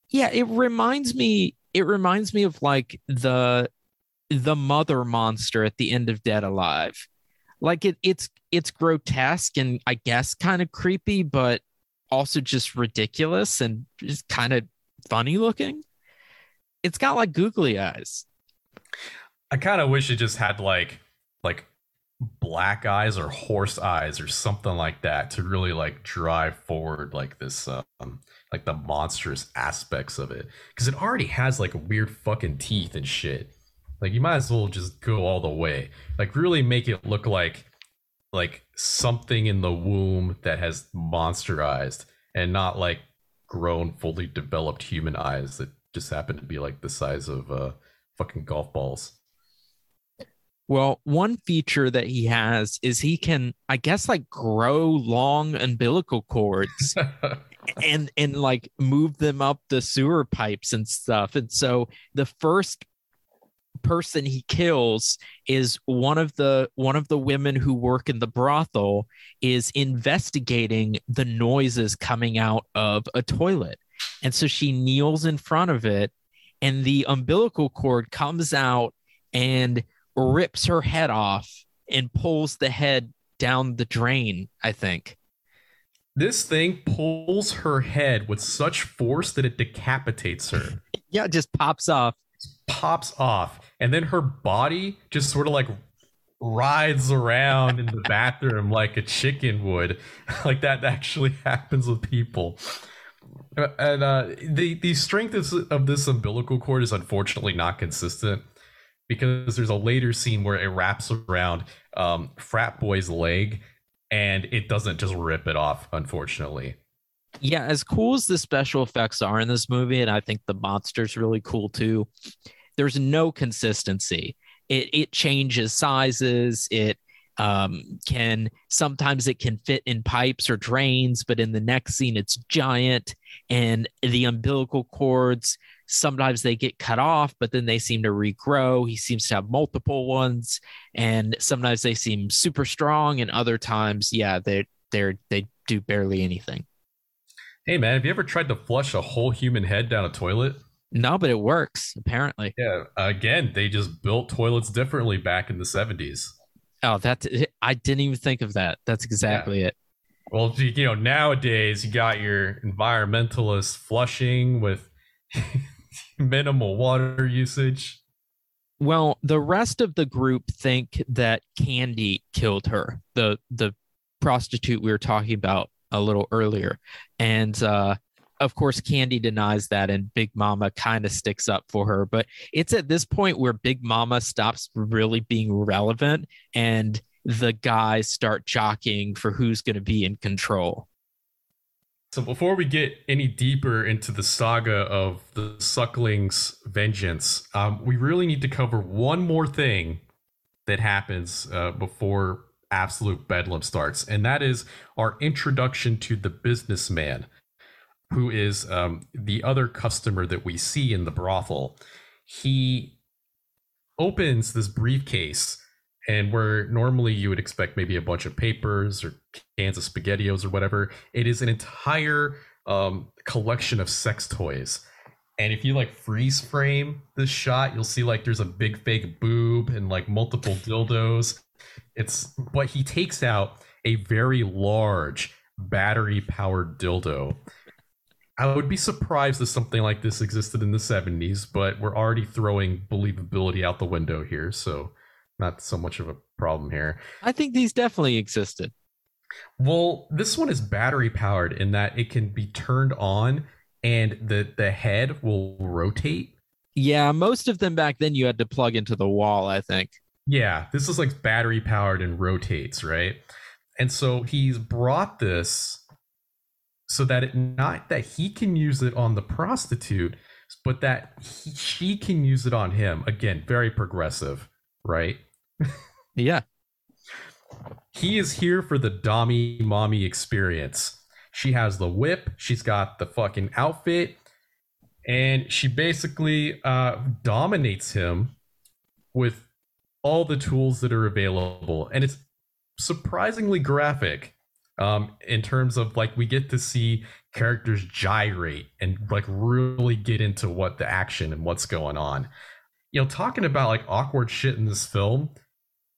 Yeah, it reminds me it reminds me of like the the mother monster at the end of Dead Alive. Like it it's it's grotesque and I guess kind of creepy, but also just ridiculous and just kind of funny looking. It's got like googly eyes. I kind of wish it just had like like black eyes or horse eyes or something like that to really like drive forward like this um like the monstrous aspects of it because it already has like weird fucking teeth and shit like you might as well just go all the way like really make it look like like something in the womb that has monsterized and not like grown fully developed human eyes that just happen to be like the size of uh fucking golf balls Well, one feature that he has is he can, I guess, like grow long umbilical cords and and like move them up the sewer pipes and stuff. And so the first person he kills is one of the one of the women who work in the brothel is investigating the noises coming out of a toilet. And so she kneels in front of it and the umbilical cord comes out and rips her head off and pulls the head down the drain, I think. This thing pulls her head with such force that it decapitates her, Yeah, it just pops off. pops off, and then her body just sort of like rides around in the bathroom like a chicken would. like that actually happens with people. Uh, And uh, the the strength of this umbilical cord is unfortunately not consistent because there's a later scene where it wraps around um, frat boy's leg and it doesn't just rip it off. Unfortunately, Yeah, as cool as the special effects are in this movie, and I think the monster's really cool too, there's no consistency. It it changes sizes. It um, can sometimes it can fit in pipes or drains, but in the next scene it's giant, and the umbilical cords sometimes they get cut off, but then they seem to regrow. He seems to have multiple ones, and sometimes they seem super strong, and other times, yeah, they they're they do barely anything. hey man, have you ever tried to flush a whole human head down a toilet? No, but it works apparently. Yeah, again, they just built toilets differently back in the 70s. Oh, that's I didn't even think of that. That's exactly it. Well, you you know, nowadays you got your environmentalists flushing with minimal water usage. Well, the rest of the group think that Candy killed her, the the prostitute we were talking about a little earlier, and uh, of course, Candy denies that, and Big Mama kind of sticks up for her. But it's at this point where Big Mama stops really being relevant, and the guys start jockeying for who's going to be in control. So before we get any deeper into the saga of the Suckling's vengeance, um, we really need to cover one more thing that happens uh, before absolute bedlam starts, and that is our introduction to the businessman, who is um, the other customer that we see in the brothel. He opens this briefcase and where normally you would expect maybe a bunch of papers or cans of spaghettios or whatever it is an entire um, collection of sex toys. And if you like freeze frame this shot you'll see like there's a big fake boob and like multiple dildos. It's but he takes out a very large battery powered dildo I would be surprised if something like this existed in the 70s, but we're already throwing believability out the window here, so not so much of a problem here. I think these definitely existed. Well, this one is battery powered in that it can be turned on and the the head will rotate. Yeah, most of them back then you had to plug into the wall, I think. Yeah, this is like battery powered and rotates, right? And so he's brought this so that it not that he can use it on the prostitute, but that he, she can use it on him. Again, very progressive, right? Yeah. he is here for the Dommy Mommy experience. She has the whip, she's got the fucking outfit, and she basically uh, dominates him with all the tools that are available, and it's surprisingly graphic. Um, in terms of like we get to see characters gyrate and like really get into what the action and what's going on. You know, talking about like awkward shit in this film,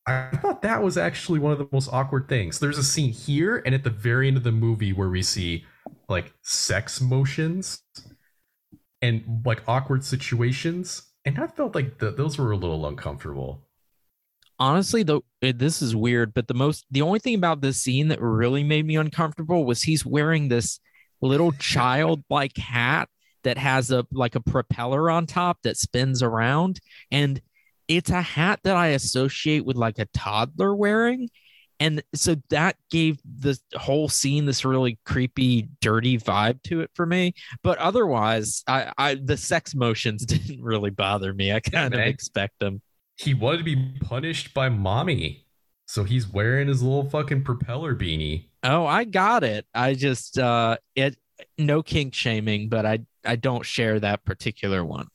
I thought that was actually one of the most awkward things. There's a scene here and at the very end of the movie where we see like sex motions and like awkward situations, and I felt like those were a little uncomfortable. Honestly though this is weird but the most the only thing about this scene that really made me uncomfortable was he's wearing this little childlike hat that has a like a propeller on top that spins around. And it's a hat that i associate with like a toddler wearing. And so that gave the whole scene this really creepy dirty vibe to it for me. But otherwise i i the sex motions didn't really bother me. I kind of expect them He wanted to be punished by mommy, so he's wearing his little fucking propeller beanie. Oh, I got it. I just uh it no kink shaming, but I I don't share that particular one.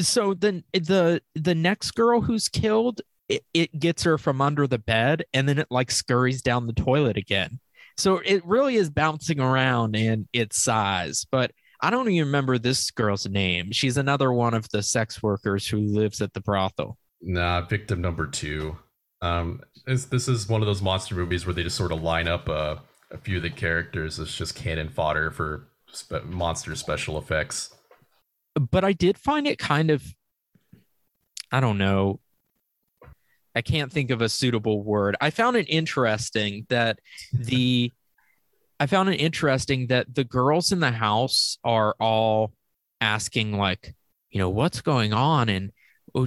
So the the the next girl who's killed, it, it gets her from under the bed and then it like scurries down the toilet again. So it really is bouncing around in its size, but I don't even remember this girl's name. She's another one of the sex workers who lives at the brothel. Nah, victim number two. Um, this, is one of those monster movies where they just sort of line up uh, a few of the characters as just cannon fodder for spe- monster special effects. but I did find it kind of I don't know. I can't think of a suitable word. I found it interesting that the I found it interesting that the girls in the house are all asking like, you know, what's going on and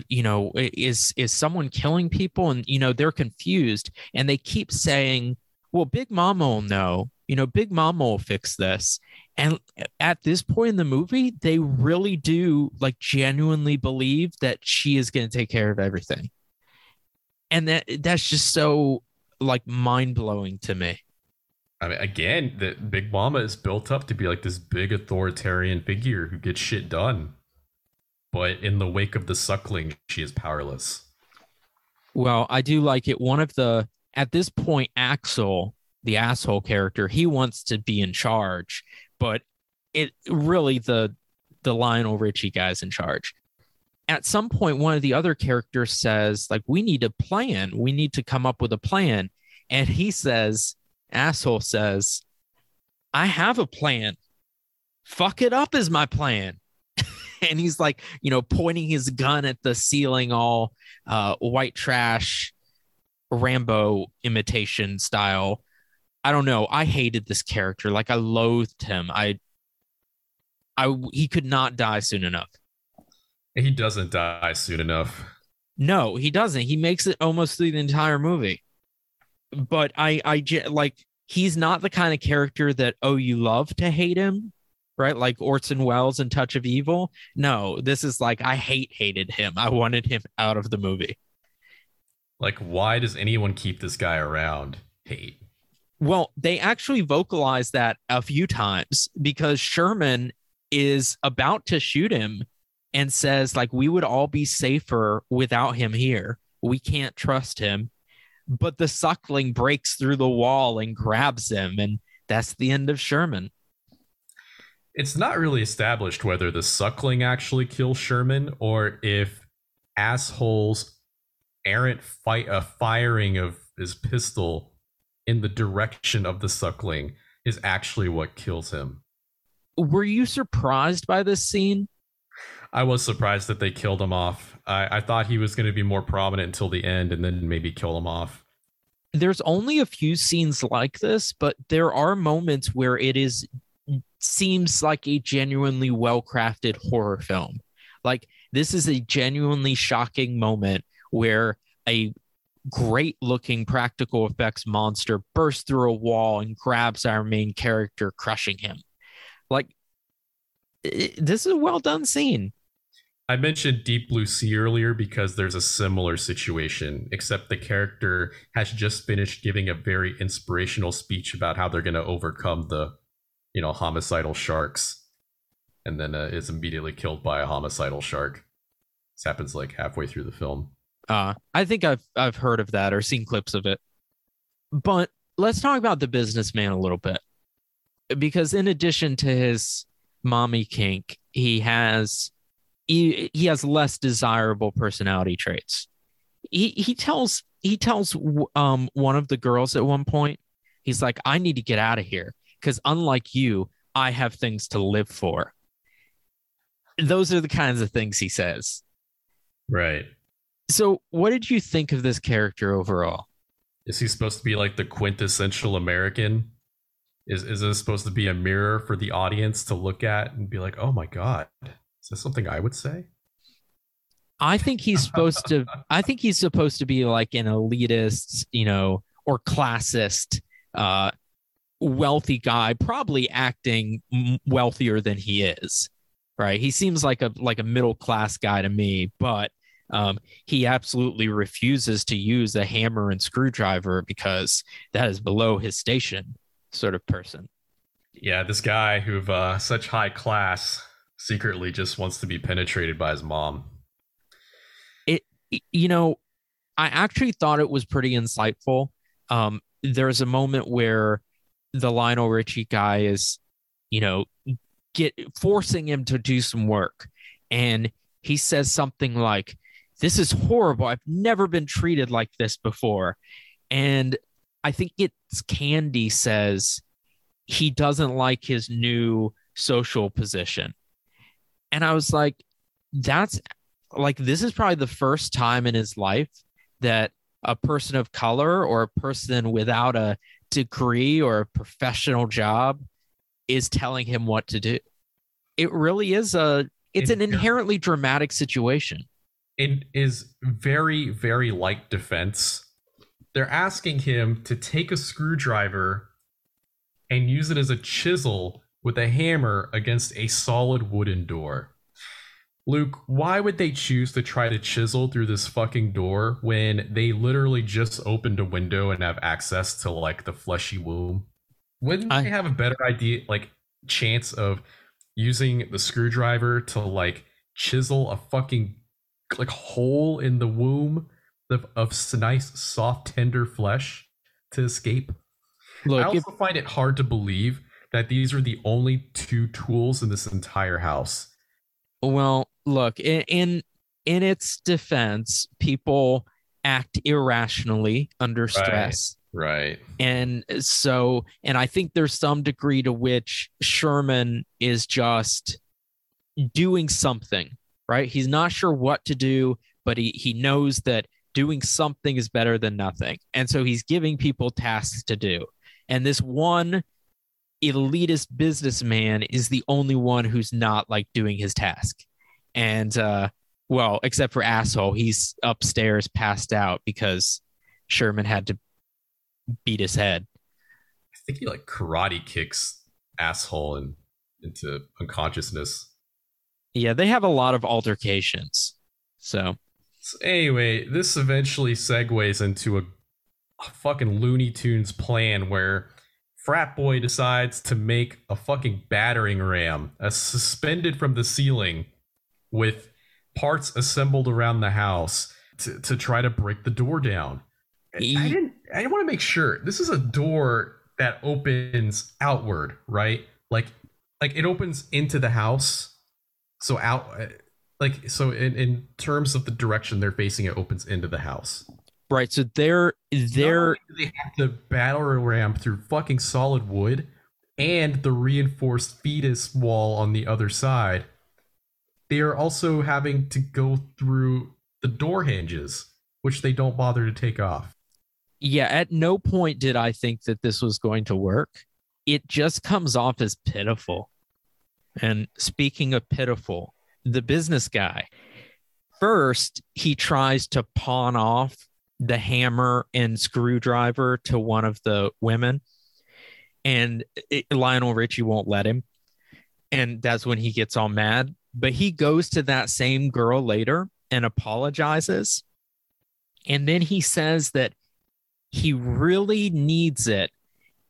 you know, is is someone killing people and you know, they're confused and they keep saying, well, Big Mama will know. You know, Big Mama will fix this. And at this point in the movie, they really do like genuinely believe that she is going to take care of everything. And that that's just so like mind blowing to me. I mean, again, the Big Mama is built up to be like this big authoritarian figure who gets shit done. But in the wake of the suckling, she is powerless. Well, I do like it. One of the at this point, Axel, the asshole character, he wants to be in charge, but it really the the Lionel Richie guy's in charge. At some point, one of the other characters says, like, we need a plan. We need to come up with a plan. And he says, asshole says, I have a plan. Fuck it up is my plan. and he's like, you know, pointing his gun at the ceiling all uh, white trash Rambo imitation style. I don't know. I hated this character. Like I loathed him. I, I he could not die soon enough. He doesn't die soon enough. No, he doesn't. He makes it almost through the entire movie. But I, I like he's not the kind of character that oh you love to hate him, right? Like Orson Welles in Touch of Evil. No, this is like I hate hated him. I wanted him out of the movie. Like, why does anyone keep this guy around? Hate. Well, they actually vocalized that a few times because Sherman is about to shoot him and says like we would all be safer without him here. We can't trust him. But the suckling breaks through the wall and grabs him and that's the end of Sherman. It's not really established whether the suckling actually kills Sherman or if assholes errant fight uh, a firing of his pistol in the direction of the suckling is actually what kills him. Were you surprised by this scene? I was surprised that they killed him off. I, I thought he was going to be more prominent until the end and then maybe kill him off. there's only a few scenes like this, but there are moments where it is seems like a genuinely well crafted horror film. Like this is a genuinely shocking moment where a great looking practical effects monster bursts through a wall and grabs our main character, crushing him. Like i- this is a well done scene. I mentioned Deep Blue Sea earlier because there's a similar situation, except the character has just finished giving a very inspirational speech about how they're going to overcome the, you know, homicidal sharks, and then uh, is immediately killed by a homicidal shark. This happens like halfway through the film. Uh, I think I've I've heard of that or seen clips of it. But let's talk about the businessman a little bit, because in addition to his mommy kink, he has he, he has less desirable personality traits. He he tells he tells um one of the girls at one point, he's like, I need to get out of here because unlike you, I have things to live for. Those are the kinds of things he says. Right. So, what did you think of this character overall? Is he supposed to be like the quintessential American? Is is this supposed to be a mirror for the audience to look at and be like, "Oh my god, is this something I would say?" I think he's supposed to. I think he's supposed to be like an elitist, you know, or classist, uh, wealthy guy, probably acting wealthier than he is. Right? He seems like a like a middle class guy to me, but um, he absolutely refuses to use a hammer and screwdriver because that is below his station, sort of person. Yeah, this guy who uh, such high class secretly just wants to be penetrated by his mom. It, you know, I actually thought it was pretty insightful. Um, there's a moment where the Lionel Richie guy is, you know, get forcing him to do some work, and he says something like, this is horrible. I've never been treated like this before. And I think it's Candy says he doesn't like his new social position. And I was like, that's like, this is probably the first time in his life that a person of color or a person without a degree or a professional job is telling him what to do. It really is a, it's an inherently dramatic situation it is very, very light defense. They're asking him to take a screwdriver and use it as a chisel with a hammer against a solid wooden door. Luke, why would they choose to try to chisel through this fucking door when they literally just opened a window and have access to like the fleshy womb? Wouldn't I, they have a better idea, like chance of using the screwdriver to like chisel a fucking like hole in the womb of, of nice, soft, tender flesh to escape. Look, I also if, find it hard to believe that these are the only two tools in this entire house. Well, look, in in, in its defense, people act irrationally under stress. Right. right. And so, and I think there's some degree to which Sherman is just doing something right? He's not sure what to do, but he he knows that doing something is better than nothing. And so he's giving people tasks to do. And this one elitist businessman is the only one who's not like doing his task. And uh well, except for asshole, he's upstairs passed out because Sherman had to beat his head. I think he like karate kicks asshole and into unconsciousness. Yeah, they have a lot of altercations. So, so anyway, this eventually segues into a, a fucking Looney Tunes plan where frat boy decides to make a fucking battering ram, a suspended from the ceiling with parts assembled around the house to, to try to break the door down. I didn't I want to make sure this is a door that opens outward, right? Like like it opens into the house so out, uh, like so in in terms of the direction they're facing, it opens into the house. Right. So they're they're they have to battle ram through fucking solid wood and the reinforced fetus wall on the other side. They are also having to go through the door hinges, which they don't bother to take off. Yeah, at no point did I think that this was going to work. It just comes off as pitiful. And speaking of pitiful, the business guy, first, he tries to pawn off the hammer and screwdriver to one of the women. And it, Lionel Richie won't let him. And that's when he gets all mad. But he goes to that same girl later and apologizes. And then he says that he really needs it.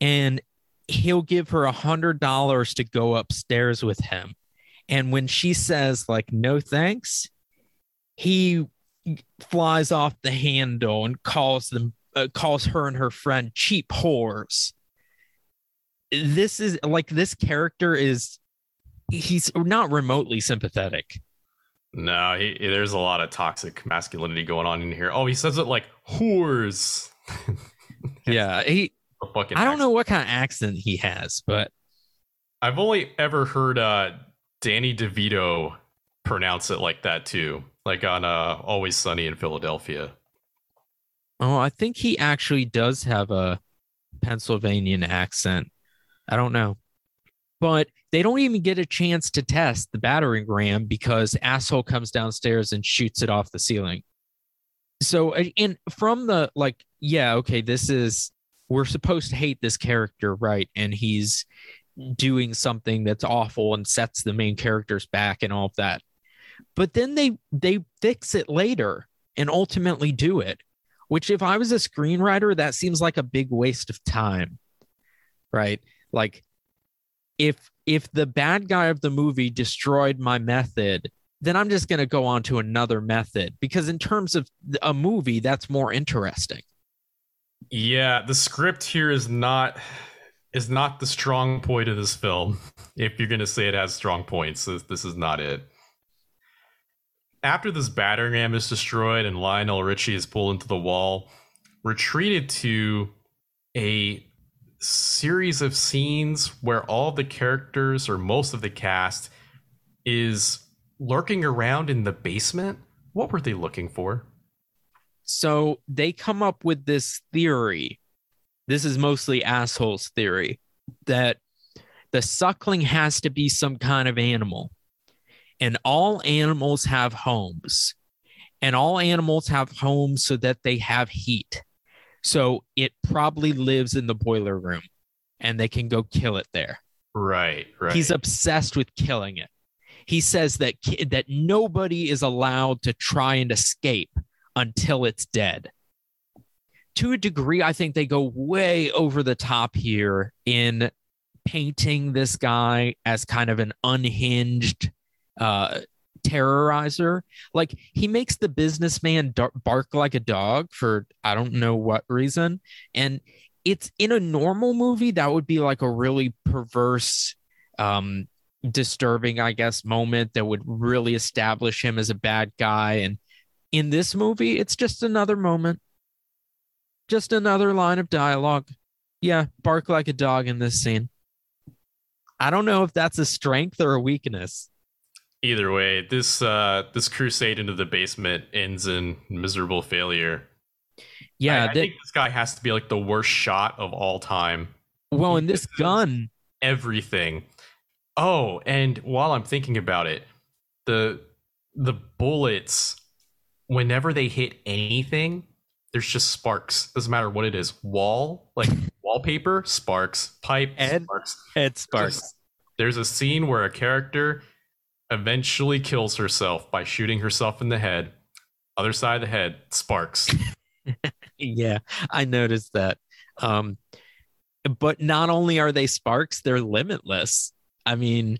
And he'll give her a hundred dollars to go upstairs with him. And when she says like no thanks, he flies off the handle and calls them uh, calls her and her friend cheap whores. This is like this character is he's not remotely sympathetic. No, he, there's a lot of toxic masculinity going on in here. Oh, he says it like whores. Yeah, he fucking I don't accent. know what kind of accent he has, but I've only ever heard uh, Danny DeVito pronounce it like that too, like on uh, Always Sunny in Philadelphia. oh, I think he actually does have a Pennsylvanian accent. I don't know. But they don't even get a chance to test the battering ram because asshole comes downstairs and shoots it off the ceiling. So and from the like yeah, okay, this is we're supposed to hate this character, right? And he's doing something that's awful and sets the main characters back and all of that. But then they they fix it later and ultimately do it, which if I was a screenwriter, that seems like a big waste of time. Right? Like if if the bad guy of the movie destroyed my method, then I'm just going to go on to another method because in terms of a movie that's more interesting. Yeah, the script here is not is not the strong point of this film. If you're gonna say it has strong points, this, this is not it. After this battering ram is destroyed and Lionel Richie is pulled into the wall, we're treated to a series of scenes where all the characters or most of the cast is lurking around in the basement. What were they looking for? So they come up with this theory. This is mostly assholes theory that the suckling has to be some kind of animal. And all animals have homes. And all animals have homes so that they have heat. So it probably lives in the boiler room and they can go kill it there. Right, right. He's obsessed with killing it. He says that that nobody is allowed to try and escape until it's dead. To a degree, I think they go way over the top here in painting this guy as kind of an unhinged uh, terrorizer. Like he makes the businessman bark like a dog for I don't know what reason, and it's in a normal movie that would be like a really perverse um disturbing i guess moment that would really establish him as a bad guy. And in this movie it's just another moment. Just another line of dialogue. Yeah bark like a dog in this scene. I don't know if that's a strength or a weakness Either way, this uh this crusade into the basement ends in miserable failure. yeah I, I that, think this guy has to be like the worst shot of all time. well and this gun Everything. Oh, and while I'm thinking about it, the the bullets, whenever they hit anything, there's just sparks. Doesn't matter what it is. Wall, like wallpaper, sparks. Pipe, Ed? sparks. head sparks There's a scene where a character eventually kills herself by shooting herself in the head. Other side of the head, sparks. yeah i noticed that um but not only are they sparks they're limitless i mean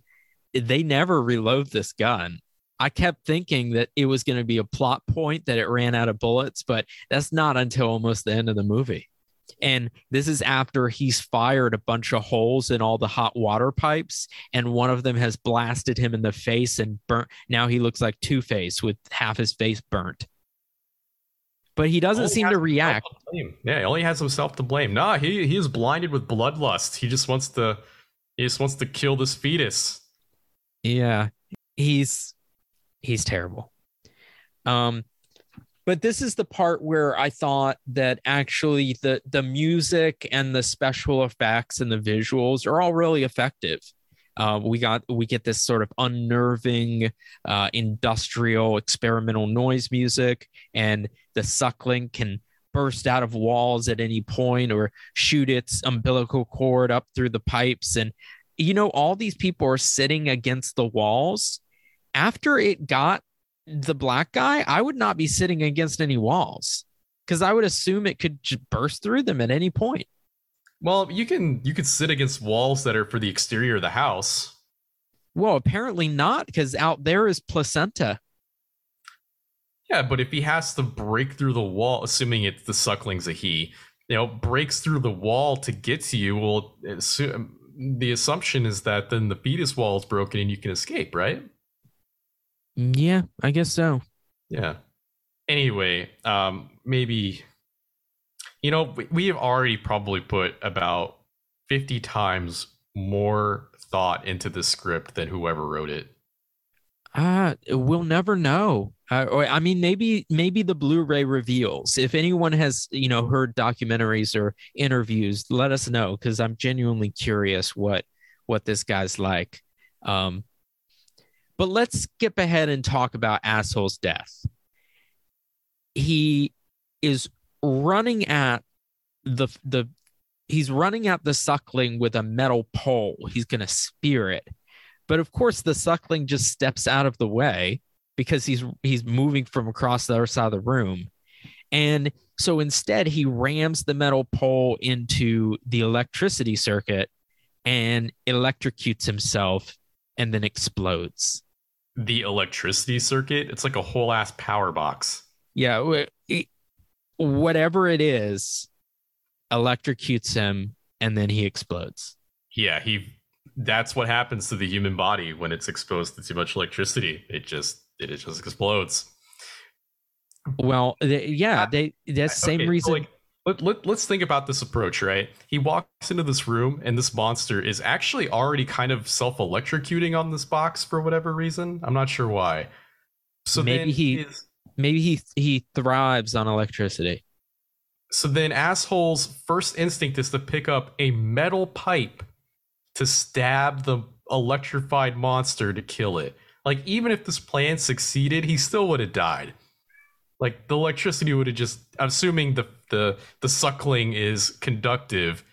they never reload this gun i kept thinking that it was going to be a plot point that it ran out of bullets but that's not until almost the end of the movie and this is after he's fired a bunch of holes in all the hot water pipes and one of them has blasted him in the face and burnt now he looks like two-face with half his face burnt but he doesn't seem to react to. Yeah, he only has himself to blame. Nah, he he is blinded with bloodlust. He just wants to he just wants to kill this fetus. Yeah, he's he's terrible. Um, but this is the part where I thought that actually the the music and the special effects and the visuals are all really effective. Uh, we got we get this sort of unnerving uh, industrial experimental noise music, and the suckling can burst out of walls at any point or shoot its umbilical cord up through the pipes and you know, all these people are sitting against the walls. After it got the black guy, I would not be sitting against any walls because I would assume it could just burst through them at any point. Well, you can you could sit against walls that are for the exterior of the house. Well, apparently not because out there is placenta. Yeah, but if he has to break through the wall, assuming it's the suckling's a he, you know, breaks through the wall to get to you, well, assu- the assumption is that then the fetus wall is broken and you can escape, right? Yeah, I guess so. Yeah. Anyway, um, maybe you know we, we have already probably put about fifty times more thought into the script than whoever wrote it. Uh, we'll never know. Uh, or I mean, maybe maybe the Blu-ray reveals. If anyone has you know heard documentaries or interviews, let us know because I'm genuinely curious what what this guy's like. Um, but let's skip ahead and talk about asshole's death. He is running at the the he's running at the suckling with a metal pole. He's gonna spear it. But of course, the suckling just steps out of the way because he's he's moving from across the other side of the room. And so instead, he rams the metal pole into the electricity circuit and electrocutes himself and then explodes. The electricity circuit, it's like a whole ass power box. Yeah, it- whatever it is, electrocutes him and then he explodes. Yeah, he that's what happens to the human body when it's exposed to too much electricity. It just it just explodes. Well, they, yeah, uh, they that's the same Okay, so, reason. like, let, let, let's think about this approach, right? He walks into this room, and this monster is actually already kind of self electrocuting on this box for whatever reason. I'm not sure why. So Maybe he- his- maybe he he thrives on electricity. so then asshole's first instinct is to pick up a metal pipe to stab the electrified monster to kill it. Like even if this plan succeeded, he still would have died. Like the electricity would have just assuming the the the suckling is conductive,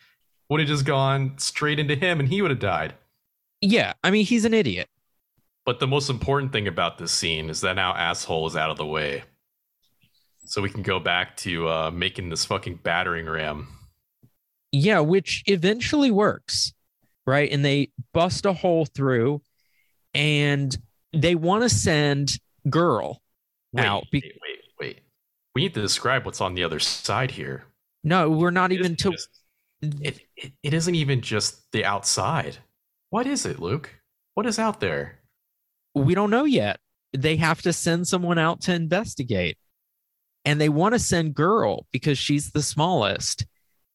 would have just gone straight into him and he would have died. Yeah, I mean he's an idiot. But the most important thing about this scene is that now asshole is out of the way. So we can go back to uh, making this fucking battering ram. Yeah, which eventually works, right? And they bust a hole through, and they want to send girl Wait, out. Be- wait. We need to describe what's on the other side here. no, we're not It even to. just- it, it, it isn't even just the outside. What is it, Luke? What is out there? we don't know yet. They have to send someone out to investigate. And they want to send girl because she's the smallest,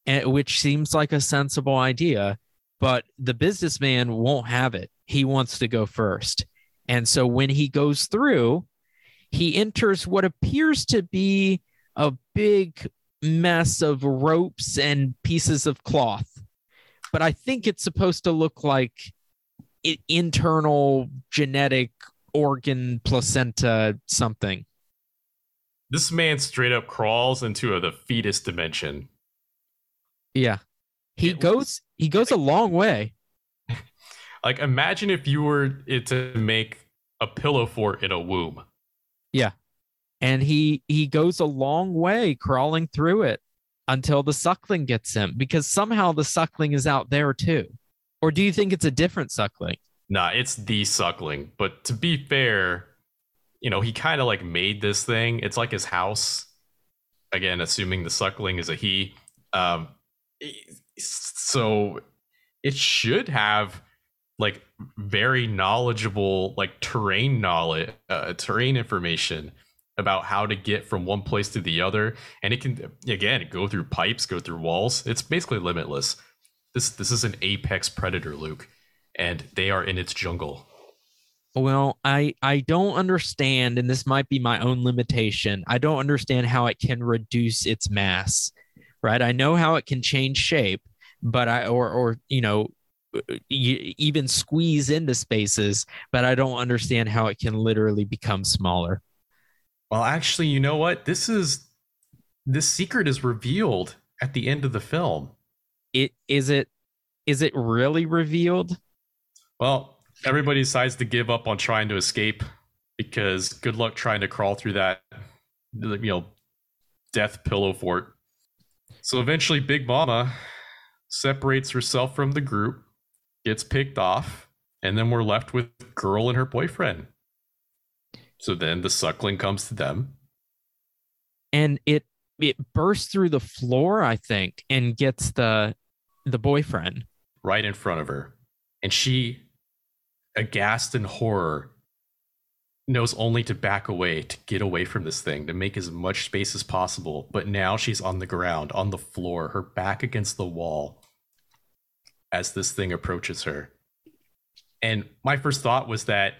and, which seems like a sensible idea. But the businessman won't have it. He wants to go first. And so when he goes through, he enters what appears to be a big mess of ropes and pieces of cloth. But I think it's supposed to look like internal genetic organ placenta something. This man straight up crawls into the fetus dimension. Yeah. He It goes he goes a long way. Like, imagine if you were to make a pillow fort in a womb. And he he goes a long way crawling through it until the suckling gets him because somehow the suckling is out there too. Or do you think it's a different suckling? Nah, it's the suckling. But to be fair, you know, he kind of like made this thing. It's like his house. Again, assuming the suckling is a he. Um, so it should have like very knowledgeable like terrain knowledge, uh, terrain information about how to get from one place to the other, and it can again go through pipes, go through walls. It's basically limitless. This this is an apex predator, Luke, and they are in its jungle. Well, I I don't understand, and this might be my own limitation. I don't understand how it can reduce its mass, right? I know how it can change shape, but I or or you know even squeeze into spaces, but I don't understand how it can literally become smaller. Well, actually, you know what? This is this secret is revealed at the end of the film. It is it is it really revealed? Well, everybody decides to give up on trying to escape because good luck trying to crawl through that, you know, death pillow fort. So eventually, Big Mama separates herself from the group, gets picked off, and then we're left with Girl and her boyfriend. So then the suckling comes to them, and it it bursts through the floor, I think, and gets the the boyfriend. right in front of her. And she, aghast in horror, knows only to back away, to get away from this thing, to make as much space as possible. But now she's on the ground, on the floor, her back against the wall as this thing approaches her. And my first thought was that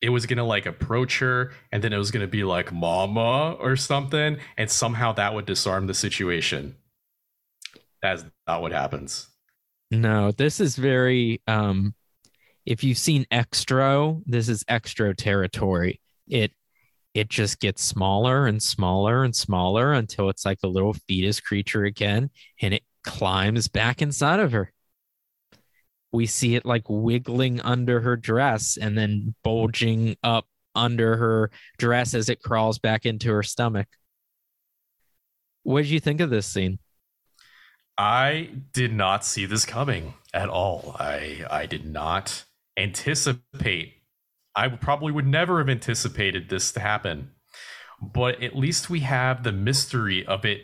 it was to like approach her and then it was to be like mama or something and somehow that would disarm the situation. That's not what happens. No, this is very um if you've seen Xtro, this is Xtro territory. It it just gets smaller and smaller and smaller until it's like a little fetus creature again and it climbs back inside of her. We see it like wiggling under her dress and then bulging up under her dress as it crawls back into her stomach. What did you think of this scene? I did not see this coming at all. I I did not anticipate. I probably would never have anticipated this to happen. But at least we have the mystery of it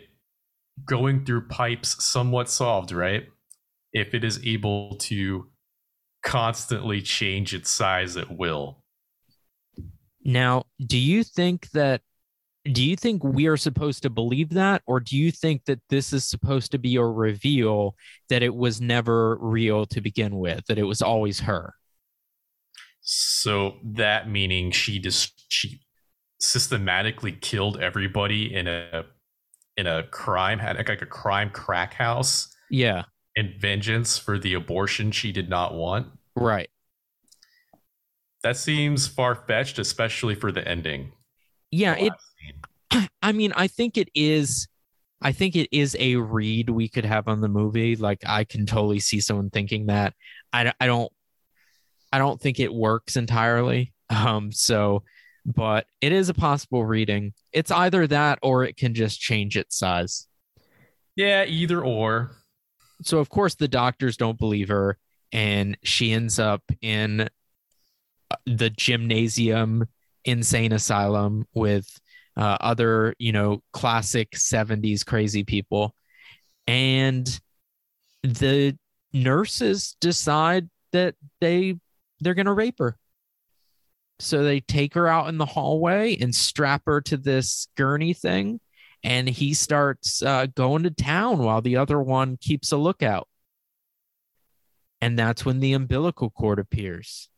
going through pipes somewhat solved, right? If it is able to constantly change its size at will. Now, do you think that do you think we are supposed to believe that or do you think that this is supposed to be a reveal that it was never real to begin with, that it was always her? So that meaning she just she systematically killed everybody in a in a crime had like a crime crack house Yeah, in vengeance for the abortion she did not want. right. That seems far fetched, especially for the ending. Yeah, it. I mean, I think it is I think it is a read we could have on the movie. Like I can totally see someone thinking that. I, I don't I don't think it works entirely. Um so but it is a possible reading. It's either that or it can just change its size. Yeah, either or. So of course the doctors don't believe her and she ends up in uh, the gymnasium insane asylum with uh, other, you know, classic 70s crazy people. And the nurses decide that they they're going to rape her. So they take her out in the hallway and strap her to this gurney thing and he starts uh, going to town while the other one keeps a lookout. And that's when the umbilical cord appears.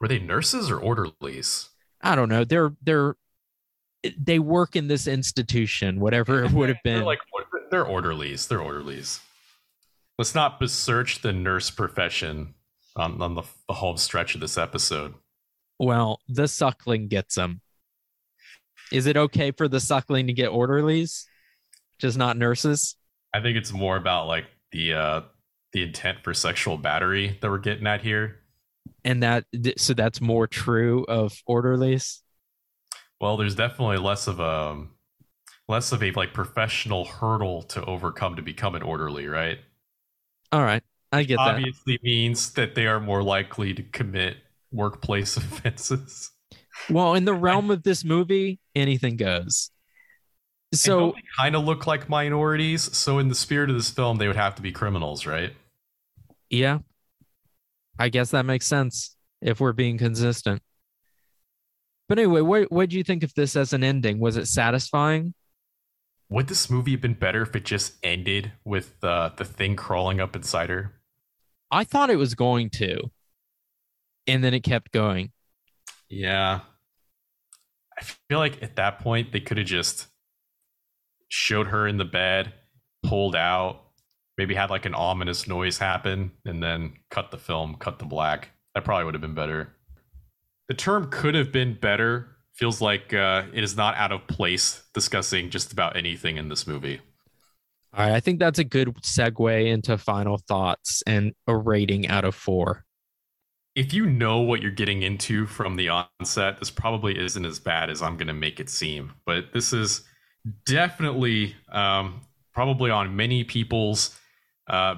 Were they nurses or orderlies? I don't know. They're they're they work in this institution, whatever it would have They're been. like they're orderlies. They're orderlies. Let's not besearch the nurse profession on, on the, the home stretch of this episode. well, the suckling gets them. Is it okay for the suckling to get orderlies, just not nurses? I think it's more about like the uh the intent for sexual battery that we're getting at here. And that so that's more true of orderlies. Well, there's definitely less of a less of a like professional hurdle to overcome to become an orderly, right? All right, I get that. Obviously means that they are more likely to commit workplace offenses. Well, in the realm of this movie, anything goes. So kind of look like minorities, so in the spirit of this film they would have to be criminals, right? Yeah. I guess that makes sense if we're being consistent. But anyway, what what do you think of this as an ending? Was it satisfying? Would this movie have been better if it just ended with uh, the thing crawling up inside her? I thought it was going to. And then it kept going. Yeah. I feel like at that point they could have just showed her in the bed, pulled out, maybe had like an ominous noise happen, and then cut the film, cut the black. That probably would have been better. The term could have been better feels like uh, it is not out of place discussing just about anything in this movie. All right, I think that's a good segue into final thoughts and a rating out of 4. If you know what you're getting into from the onset, this probably isn't as bad as I'm going to make it seem. But this is definitely, um, probably on many people's uh,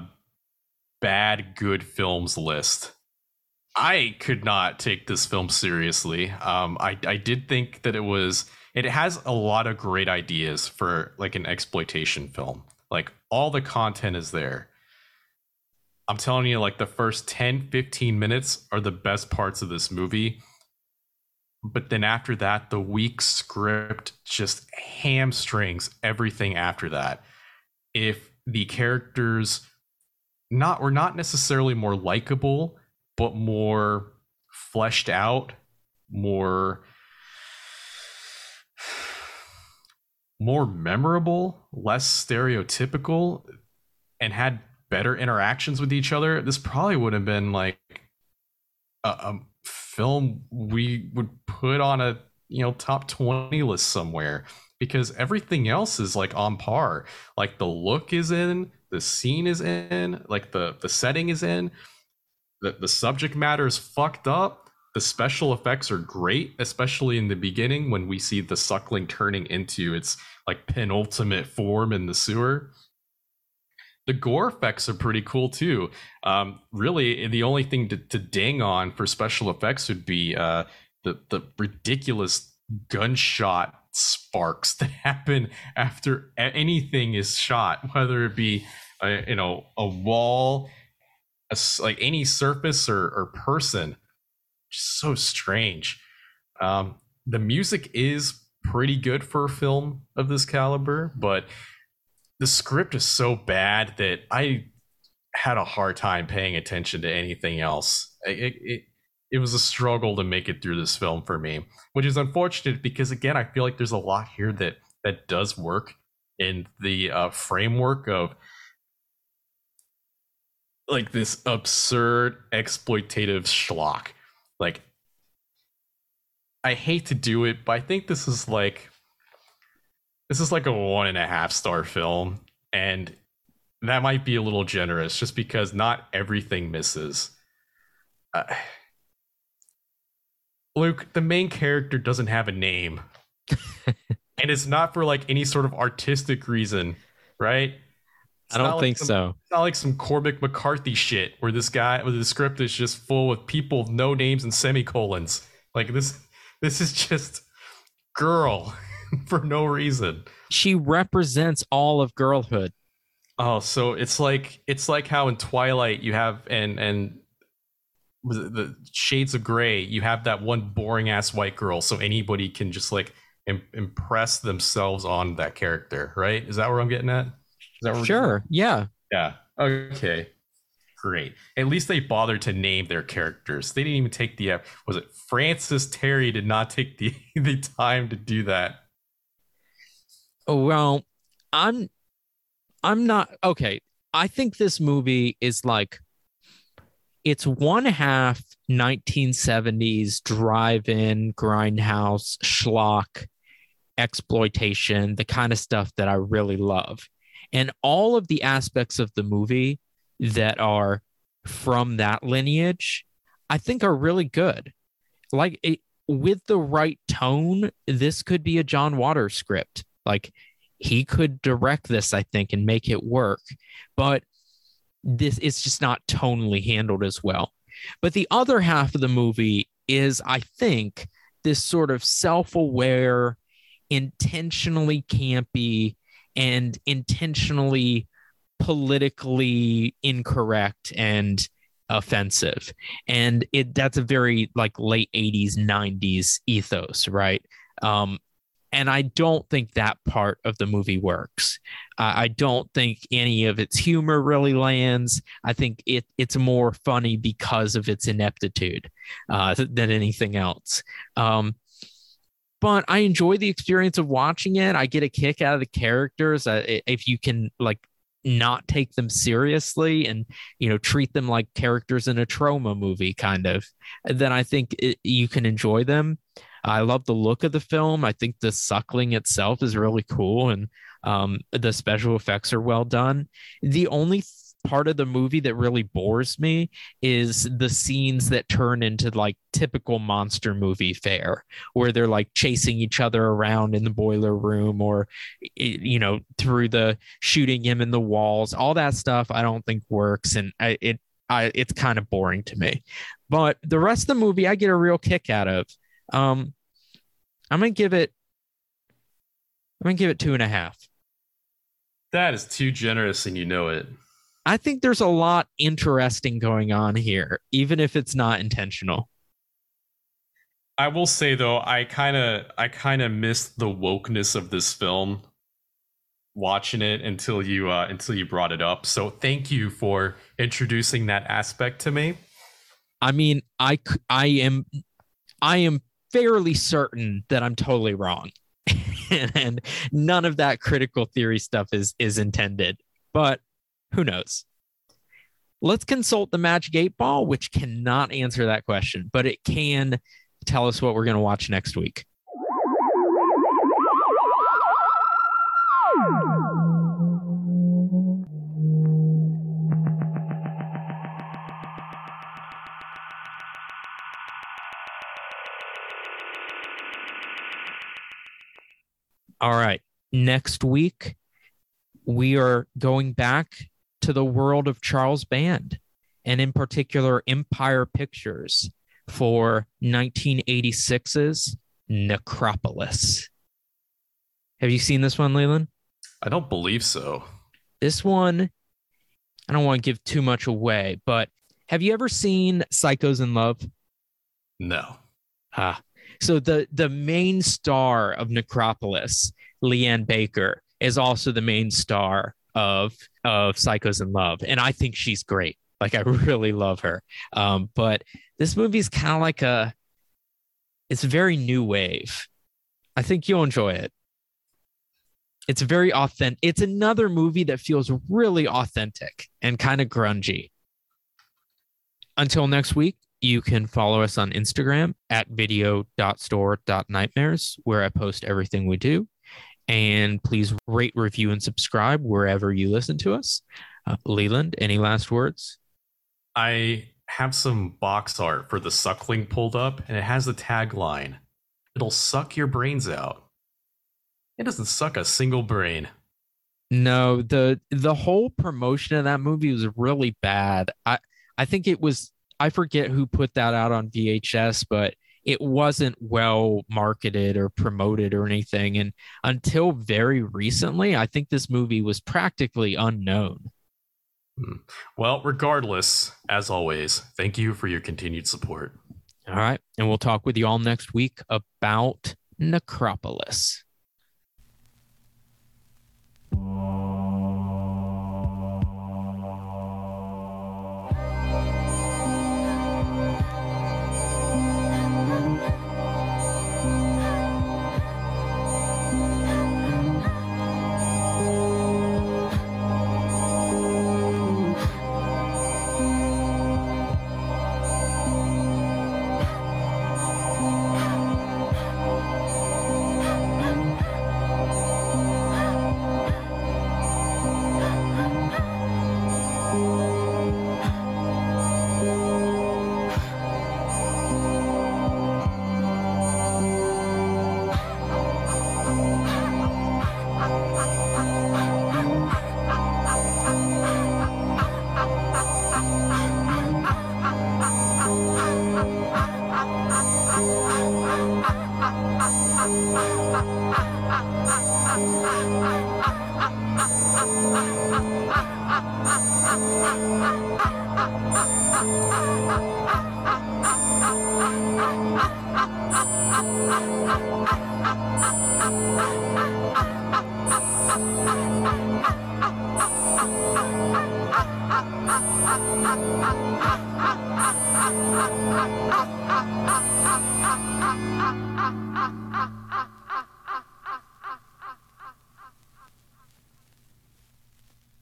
bad good films list. I could not take this film seriously. Um, I I did think that it was it has a lot of great ideas for like an exploitation film. Like all the content is there. I'm telling you, like the first 10, 15 minutes are the best parts of this movie. But then after that, the weak script just hamstrings everything after that. If the characters not were not necessarily more likable, but more fleshed out, more more memorable, less stereotypical, and had better interactions with each other, this probably would have been like a, a film we would put on a you know top 20 list somewhere because everything else is like on par. Like the look is in the scene is in like the the setting is in. The, the subject matter is fucked up. The special effects are great especially in the beginning when we see the suckling turning into its like penultimate form in the sewer the gore effects are pretty cool too. Um, really the only thing to, to ding on for special effects would be uh, the the ridiculous gunshot sparks that happen after anything is shot whether it be a, you know a wall a, like any surface or, or person. So strange. Um, the music is pretty good for a film of this caliber but the script is so bad that I had a hard time paying attention to anything else. It, it, it was a struggle to make it through this film for me, which is unfortunate because again, I feel like there's a lot here that that does work in the uh, framework of like this absurd exploitative schlock. Like, I hate to do it, but I think this is like this is like a one and a half star film, and that might be a little generous just because not everything misses. Uh, Luke, the main character doesn't have a name. and it's not for like any sort of artistic reason, right? It's I don't think some, so. It's not like some Cormac McCarthy shit where this guy where the script is just full of people with no names and semicolons. Like this this is just girl for no reason. She represents all of girlhood. Oh, so it's like it's like how in Twilight you have and and the Shades of Grey you have that one boring ass white girl, so anybody can just like Im- impress themselves on that character, right? Is that where I'm getting at? sure. Yeah. Yeah. Okay. Great. At least they bothered to name their characters. They didn't even take the was it Francis Teri did not take the the time to do that. Well, I'm I'm not okay. I think this movie is like it's one half 1970s drive-in grindhouse schlock exploitation, the kind of stuff that I really love. And all of the aspects of the movie that are from that lineage, I think are really good. Like it, with the right tone, this could be a John Waters script. Like he could direct this, I think, and make it work. But this is just not tonally handled as well. But the other half of the movie is, I think, this sort of self-aware, intentionally campy, and intentionally politically incorrect and offensive and it that's a very like late 80s 90s ethos right um and I don't think that part of the movie works. Uh, I don't think any of its humor really lands. I think it it's more funny because of its ineptitude uh, than anything else. Um, but I enjoy the experience of watching it. I get a kick out of the characters. Uh, if you can like not take them seriously and you know treat them like characters in a trauma movie, kind of, then I think it, you can enjoy them. I love the look of the film. I think the suckling itself is really cool and um, the special effects are well done. The only part of the movie that really bores me is the scenes that turn into like typical monster movie fare where they're like chasing each other around in the boiler room or you know through the shooting him in the walls all that stuff i don't think works and I, it I it's kind of boring to me. But the rest of the movie, I get a real kick out of. Um, I'm gonna give it. I'm gonna give it two and a half. That is too generous, and you know it. I think there's a lot interesting going on here, even if it's not intentional. I will say though, I kind of I kind of missed the wokeness of this film watching it until you uh until you brought it up. So thank you for introducing that aspect to me. I mean, I I am I am fairly certain that I'm totally wrong. and none of that critical theory stuff is is intended. But who knows? Let's consult the 8 Ball, which cannot answer that question, but it can tell us what we're going to watch next week. All right. Next week, we are going back to the world of Charles Band and, in particular, Empire Pictures for 1986's Necropolis. Have you seen this one, Leland? I don't believe so. This one, I don't want to give too much away, but have you ever seen Psychos in Love? No. Ah, so the the main star of Necropolis, Leanne Baker, is also the main star of of Psychos in Love, and I think she's great. Like I really love her. Um, but this movie is kind of like a, it's very new wave. I think you'll enjoy it. It's very authentic. It's another movie that feels really authentic and kind of grungy. Until next week, you can follow us on Instagram at video.store.nightmares, where I post everything we do. And please rate, review, and subscribe wherever you listen to us. Uh, Leland, any last words? I have some box art for the suckling pulled up, and it has the tagline It'll suck your brains out. It doesn't suck a single brain. No, the the whole promotion of that movie was really bad. I I think it was I forget who put that out on VHS, but it wasn't well marketed or promoted or anything. And until very recently, I think this movie was practically unknown. Hmm. Well, regardless, as always, thank you for your continued support. All right. And we'll talk with you all next week about Necropolis.